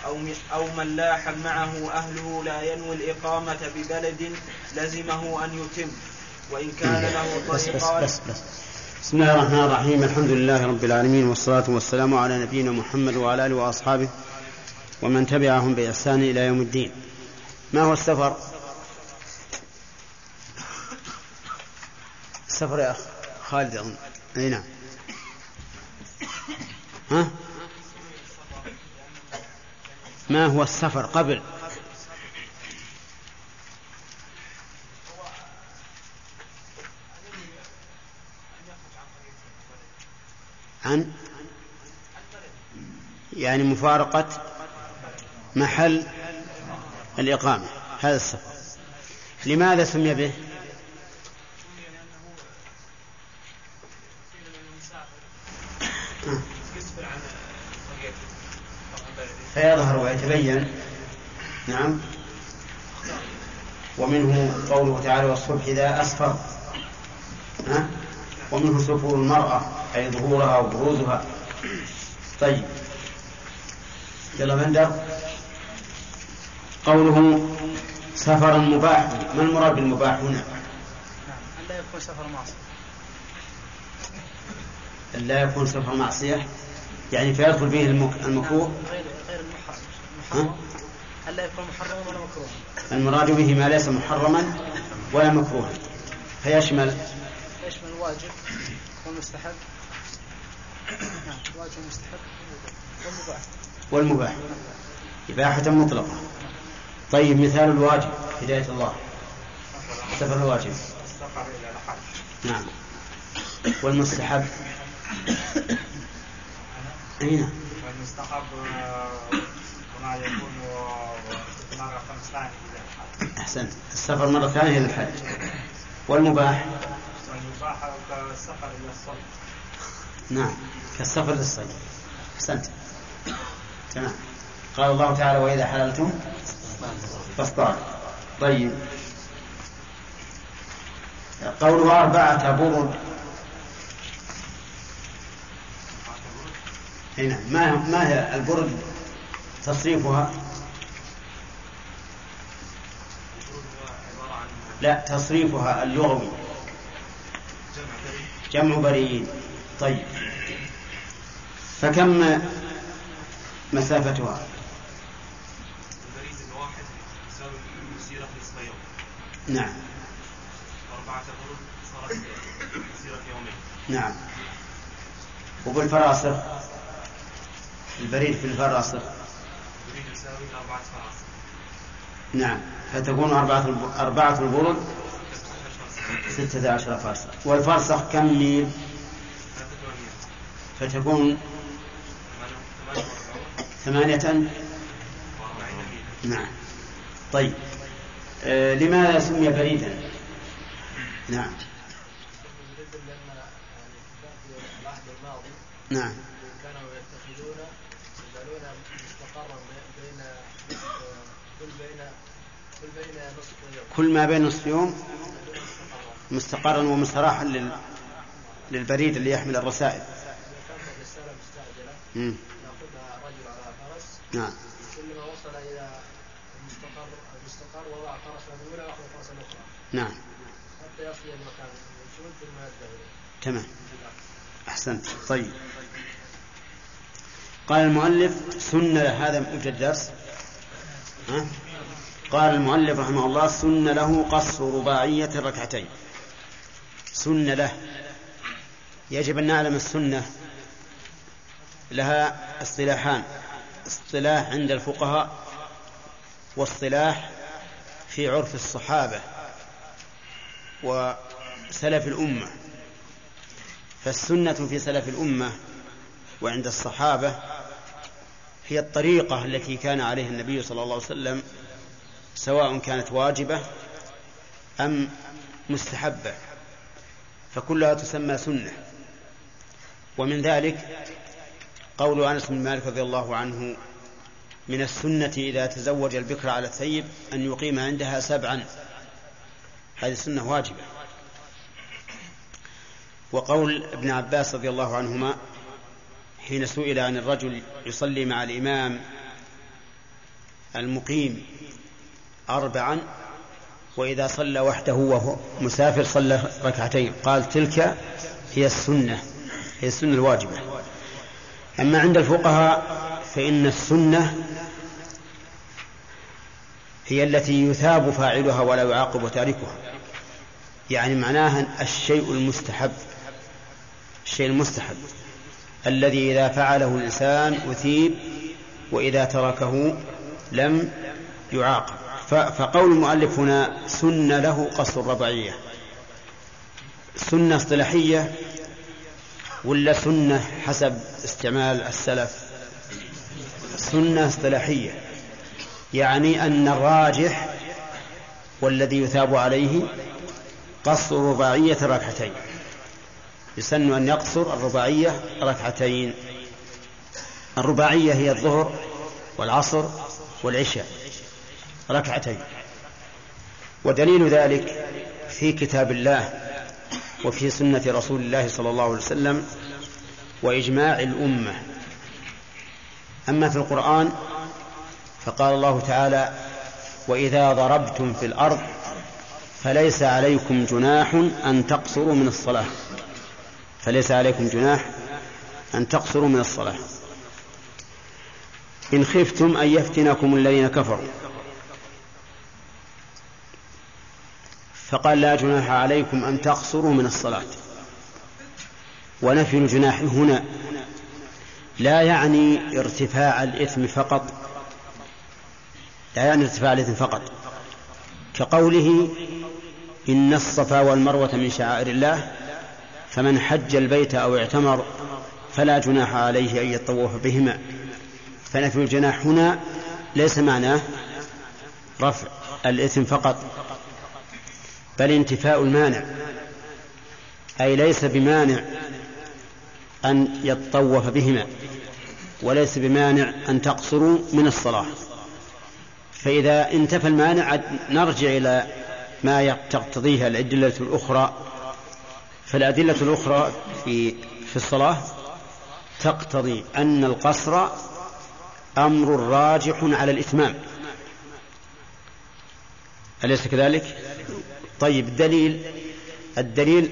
أو أو من لاح معه أهله لا ينوي الإقامة ببلد لزمه أن يتم. وإن كان له بس بس طريقان بس بس. بسم الله الرحمن الرحيم. الحمد لله رب العالمين والصلاة والسلام على نبينا محمد وعلى آله وأصحابه ومن تبعهم بإحسان إلى يوم الدين. ما هو السفر؟ السفر يا أخ خالد أظن أي نعم. ها؟ ما هو السفر قبل؟ عن؟ يعني مفارقة محل الإقامة هذا السفر. لماذا سمي به؟ فيظهر ويتبين. نعم. ومنه قوله تعالى والصبح إذا أسفر. ها؟ ومنه سفور المرأة أي ظهورها وبروزها. طيب. يلا بندر قوله سفرا مباح. ما المراد بالمباح هنا؟ أن لا يكون سفر معصية. لا يكون سفر معصية يعني فيدخل فيه المك- المكروه. غير غير المحرم. ها؟ محرم أن لا يكون محرما ولا مكروها المراد به ما ليس محرما ولا مكروها. فيشمل يشمل الواجب والمستحب نعم واجب ومستحب والمباح. والمباح. إباحة مطلقة. طيب مثال الواجب هداية الله. سفر الواجب. نعم. والمستحب. أي نعم يكون ثانية أحسنت. السفر مرة ثانية إلى الحج. والمباح؟ والمباح كالسفر إلى الصيف نعم كالسفر للصيد. أحسنت. تمام. قال الله تعالى وإذا حللتم فاصطادوا طيب. قوله أربعة برد أي نعم. ما ما هي البرد تصريفها؟ لا تصريفها اللغوي. جمع بريد طيب. فكم مسافتها؟ البريد الواحد مسيرة نصف يوم نعم. وأربعة برد صارت مسيرة يومين نعم. وبالفراسخ؟ البريد في الفراسخ البريد يساوي أربعة فراسخ نعم. فتكون أربعة أربعة البرد ستة عشر فرسخ والفرسخ كم ميل؟ فتكون ثمانية نعم. طيب. آه لماذا سمي بريدا؟ نعم. نعم كانوا يتخذون يجعلون مستقرا بين كل بين كل بين نصف يوم كل ما بين نصف يوم مستقرا ومستراحا لل... للبريد اللي يحمل الرسائل. مم. نعم. كلما وصل إلى المستقر المستقر وضع فرسا الأخرى نعم. حتى يصل المنشود ثم إليه تمام. أحسنت. طيب. قال المؤلف سن هذا يوجد درس ها؟ قال المؤلف رحمه الله سن له قصر رباعية الركعتين. سن له. يجب أن نعلم السنة. لها اصطلاحان. اصطلاح عند الفقهاء واصطلاح في عرف الصحابة وسلف الأمة. فالسنة في سلف الأمة وعند الصحابة هي الطريقة التي كان عليها النبي صلى الله عليه وسلم سواء كانت واجبة أم مستحبة فكلها تسمى سنة. ومن ذلك قول أنس بن مالك رضي الله عنه من السنة إذا تزوج البكر على الثيب أن يقيم عندها سبعا. هذه السنة واجبة. وقول ابن عباس رضي الله عنهما حين سئل عن الرجل يصلي مع الإمام المقيم أربعا وإذا صلى وحده وهو مسافر صلى ركعتين. قال تلك هي السنة هي السنة الواجبة. أما عند الفقهاء فإن السنة هي التي يثاب فاعلها ولا يعاقب تاركها. يعني معناها الشيء المستحب الشيء المستحب الذي إذا فعله الإنسان أثيب وإذا تركه لم يعاقب. فقول المؤلف هنا سن له قصر الربعية سنة اصطلاحية ولا سنة حسب استعمال السلف؟ سنة اصطلاحية. يعني أن الراجح والذي يثاب عليه قصر رباعية ركعتين. يسن أن يقصر الرباعية ركعتين. الرباعية هي الظهر والعصر والعشاء. ركعتين. ودليل ذلك في كتاب الله وفي سنة رسول الله صلى الله عليه وسلم وإجماع الأمة. أما في القرآن فقال الله تعالى وإذا ضربتم في الأرض فليس عليكم جناح أن تقصروا من الصلاة. فليس عليكم جناح أن تقصروا من الصلاة. إن خفتم أن يفتنكم الذين كفروا. فقال لا جناح عليكم أن تقصروا من الصلاة. ونفي الجناح هنا. لا يعني ارتفاع الإثم فقط. لا يعني ارتفاع الإثم فقط. كقوله إن الصفا والمروة من شعائر الله فمن حج البيت أو اعتمر فلا جناح عليه أن يطوف بهما. فنفي الجناح هنا ليس معناه رفع الإثم فقط. بل انتفاء المانع. أي ليس بمانع أن يطوف بهما وليس بمانع أن تقصروا من الصلاة. فإذا انتفى المانع نرجع إلى ما تقتضيه الأدلة الأخرى. فالأدلة الأخرى في في الصلاة تقتضي أن القصر أمر راجح على الإتمام. أليس كذلك؟ طيب الدليل الدليل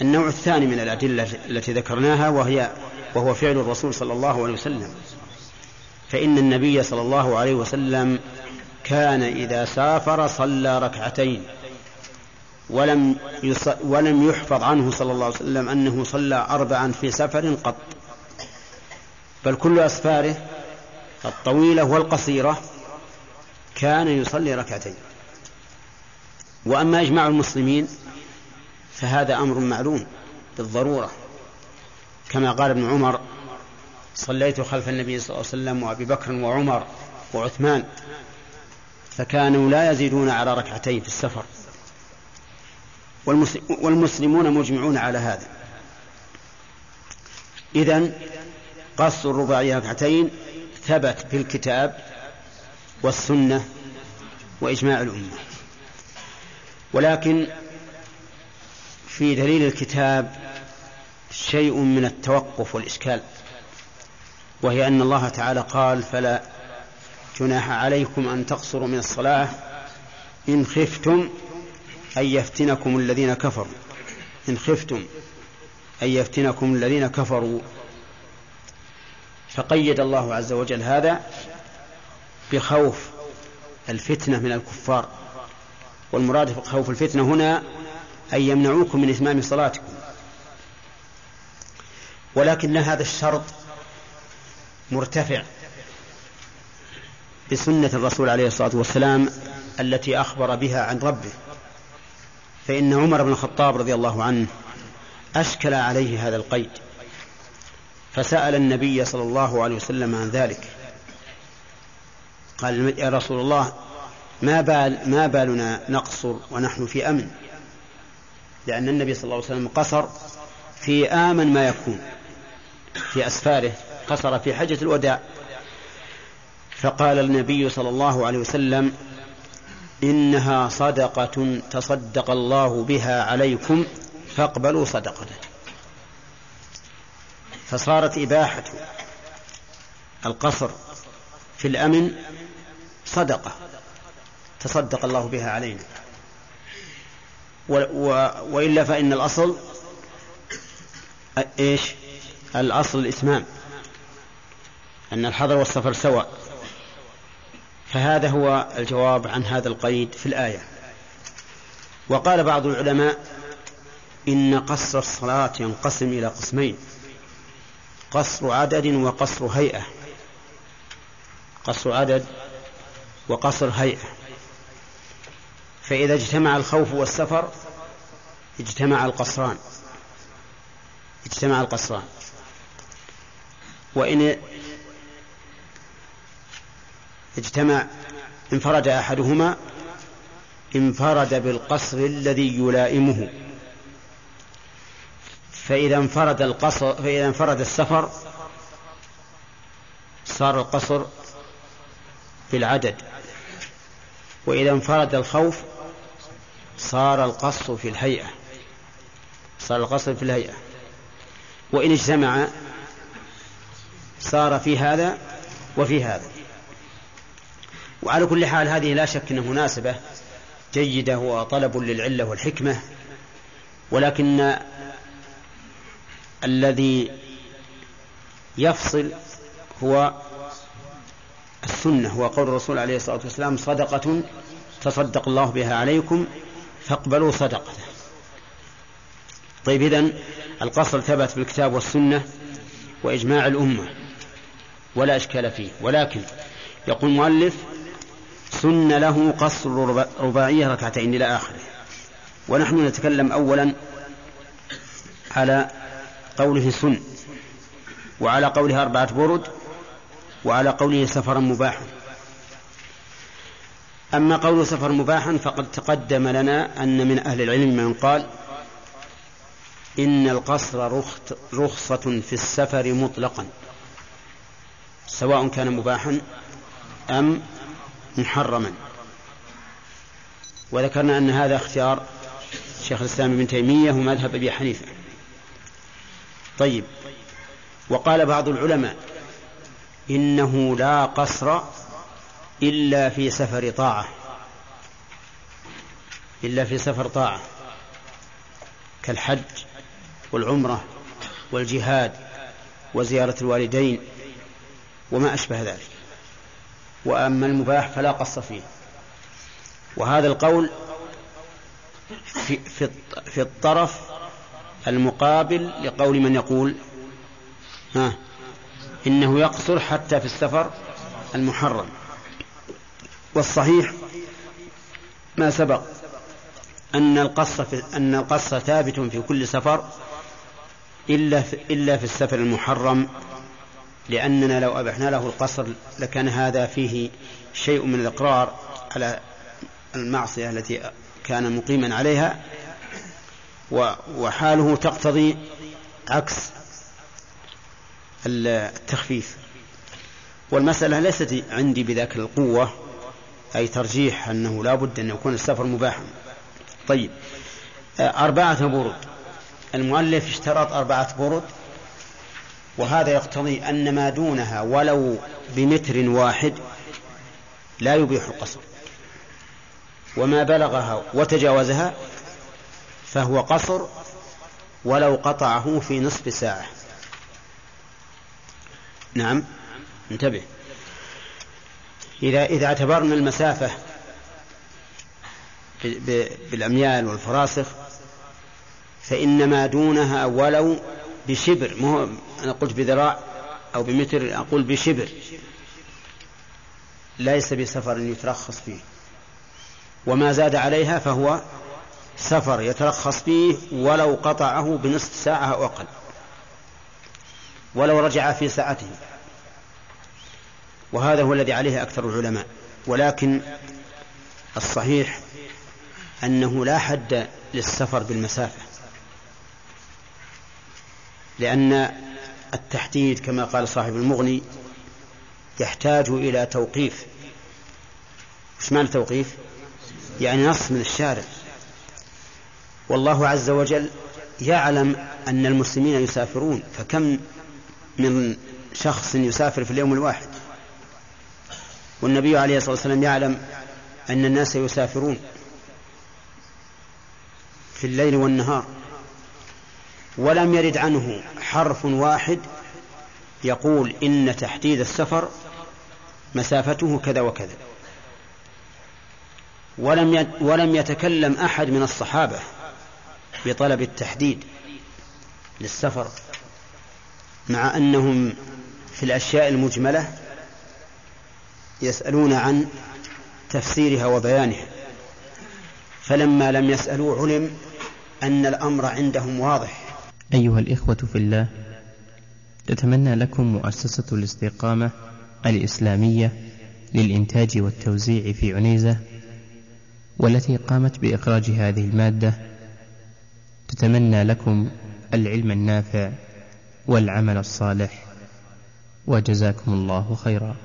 النوع الثاني من الأدلة التي ذكرناها وهي وهو فعل الرسول صلى الله عليه وسلم. فإن النبي صلى الله عليه وسلم كان إذا سافر صلى ركعتين ولم ولم يحفظ عنه صلى الله عليه وسلم أنه صلى أربعا في سفر قط. بل كل أسفاره الطويلة والقصيرة كان يصلي ركعتين. وأما إجماع المسلمين فهذا أمر معلوم بالضرورة. كما قال ابن عمر صليت خلف النبي صلى الله عليه وسلم وأبي بكر وعمر وعثمان فكانوا لا يزيدون على ركعتين في السفر. والمسلمون مجمعون على هذا. إذن قص الرباعية ركعتين ثبت في الكتاب والسنة وإجماع الأمة. ولكن في دليل الكتاب شيء من التوقف والإشكال وهي أن الله تعالى قال فلا جناح عليكم أن تقصروا من الصلاة إن خفتم أن يفتنكم الذين كفروا. إن خفتم أن يفتنكم الذين كفروا. فقيد الله عز وجل هذا بخوف الفتنة من الكفار. والمراد خوف الفتنة هنا أن يمنعوكم من إتمام صلاتكم. ولكن هذا الشرط مرتفع بسنة الرسول عليه الصلاة والسلام التي أخبر بها عن ربه. فإن عمر بن الخطاب رضي الله عنه أشكل عليه هذا القيد فسأل النبي صلى الله عليه وسلم عن ذلك. قال يا رسول الله ما بال ما بالنا نقصر ونحن في أمن. لأن النبي صلى الله عليه وسلم قصر في آمن ما يكون. في أسفاره قصر في حجة الوداع. فقال النبي صلى الله عليه وسلم إنها صدقة تصدق الله بها عليكم فاقبلوا صدقته. فصارت إباحة القصر في الأمن صدقة. تصدق الله بها علينا و و وإلا فإن الأصل إيش؟ الأصل الإتمام. أن الحضر والسفر سواء. فهذا هو الجواب عن هذا القيد في الآية. وقال بعض العلماء إن قصر الصلاة ينقسم إلى قسمين قصر عدد وقصر هيئة. قصر عدد وقصر هيئة. فإذا اجتمع الخوف والسفر اجتمع القصران. اجتمع القصران. وإن اجتمع انفرد أحدهما انفرد بالقصر الذي يلائمه. فإذا انفرد القصر فإذا انفرد السفر صار القصر بالعدد. وإذا انفرد الخوف صار القصر في الهيئة. صار القصر في الهيئة. وإن اجتمع صار في هذا وفي هذا. وعلى كل حال هذه لا شك أنها مناسبة جيدة وطلب للعلة والحكمة. ولكن الذي يفصل هو السنة. هو قول الرسول عليه الصلاة والسلام صدقة تصدق الله بها عليكم فاقبلوا صدقته. طيب إذن القصر ثبت في الكتاب والسنة وإجماع الأمة ولا إشكال فيه. ولكن يقول المؤلف سن له قصر رباعية ركعتين إلى آخره. ونحن نتكلم أولا على قوله سن وعلى قوله أربعة برد وعلى قوله سفرا مباحا أما قول سفر مباحا فقد تقدم لنا أن من أهل العلم من قال إن القصر رخصة في السفر مطلقا سواء كان مباحا أم محرما. وذكرنا أن هذا اختيار شيخ الإسلام ابن تيمية ومذهب أبي حنيفة. طيب وقال بعض العلماء إنه لا قصر إلا في سفر طاعة. إلا في سفر طاعة. كالحج والعمرة والجهاد وزيارة الوالدين وما أشبه ذلك. وأما المباح فلا قص فيه. وهذا القول في, في, في الطرف المقابل لقول من يقول ها إنه يقصر حتى في السفر المحرم. والصحيح ما سبق أن القص أن القص ثابت في كل سفر إلا في إلا في السفر المحرم لأننا لو أبحنا له القصر لكان هذا فيه شيء من الإقرار على المعصية التي كان مقيما عليها وحاله تقتضي عكس التخفيف. والمسألة ليست عندي بذاك القوة أي ترجيح أنه لا بد أن يكون السفر مباحا. طيب. أربعة برد المؤلف اشترط أربعة برد وهذا يقتضي أن ما دونها ولو بمتر واحد لا يبيح القصر. وما بلغها وتجاوزها فهو قصر ولو قطعه في نصف ساعة. نعم. انتبه. إذا إذا اعتبرنا المسافة بالأميال والفراسخ فإن ما دونها ولو بشبر. مو أنا قلت بذراع أو بمتر أقول بشبر. ليس بسفر يترخص فيه. وما زاد عليها فهو سفر يترخص فيه ولو قطعه بنصف ساعة أو أقل. ولو رجع في ساعته. وهذا هو الذي عليه أكثر العلماء. ولكن الصحيح أنه لا حد للسفر بالمسافة. لأن التحديد كما قال صاحب المغني يحتاج إلى توقيف. إيش معنى توقيف؟ يعني نص من الشارع. والله عز وجل يعلم أن المسلمين يسافرون فكم من شخص يسافر في اليوم الواحد؟ والنبي عليه الصلاة والسلام يعلم أن الناس يسافرون في الليل والنهار ولم يرد عنه حرف واحد يقول إن تحديد السفر مسافته كذا وكذا. ولم ولم يتكلم أحد من الصحابة بطلب التحديد للسفر مع أنهم في الأشياء المجملة يسألون عن تفسيرها وبيانها. فلما لم يسألوا علم أن الأمر عندهم واضح. أيها الإخوة في الله تتمنى لكم مؤسسة الاستقامة الإسلامية للإنتاج والتوزيع في عنيزة والتي قامت بإخراج هذه المادة. تتمنى لكم العلم النافع والعمل الصالح وجزاكم الله خيرا.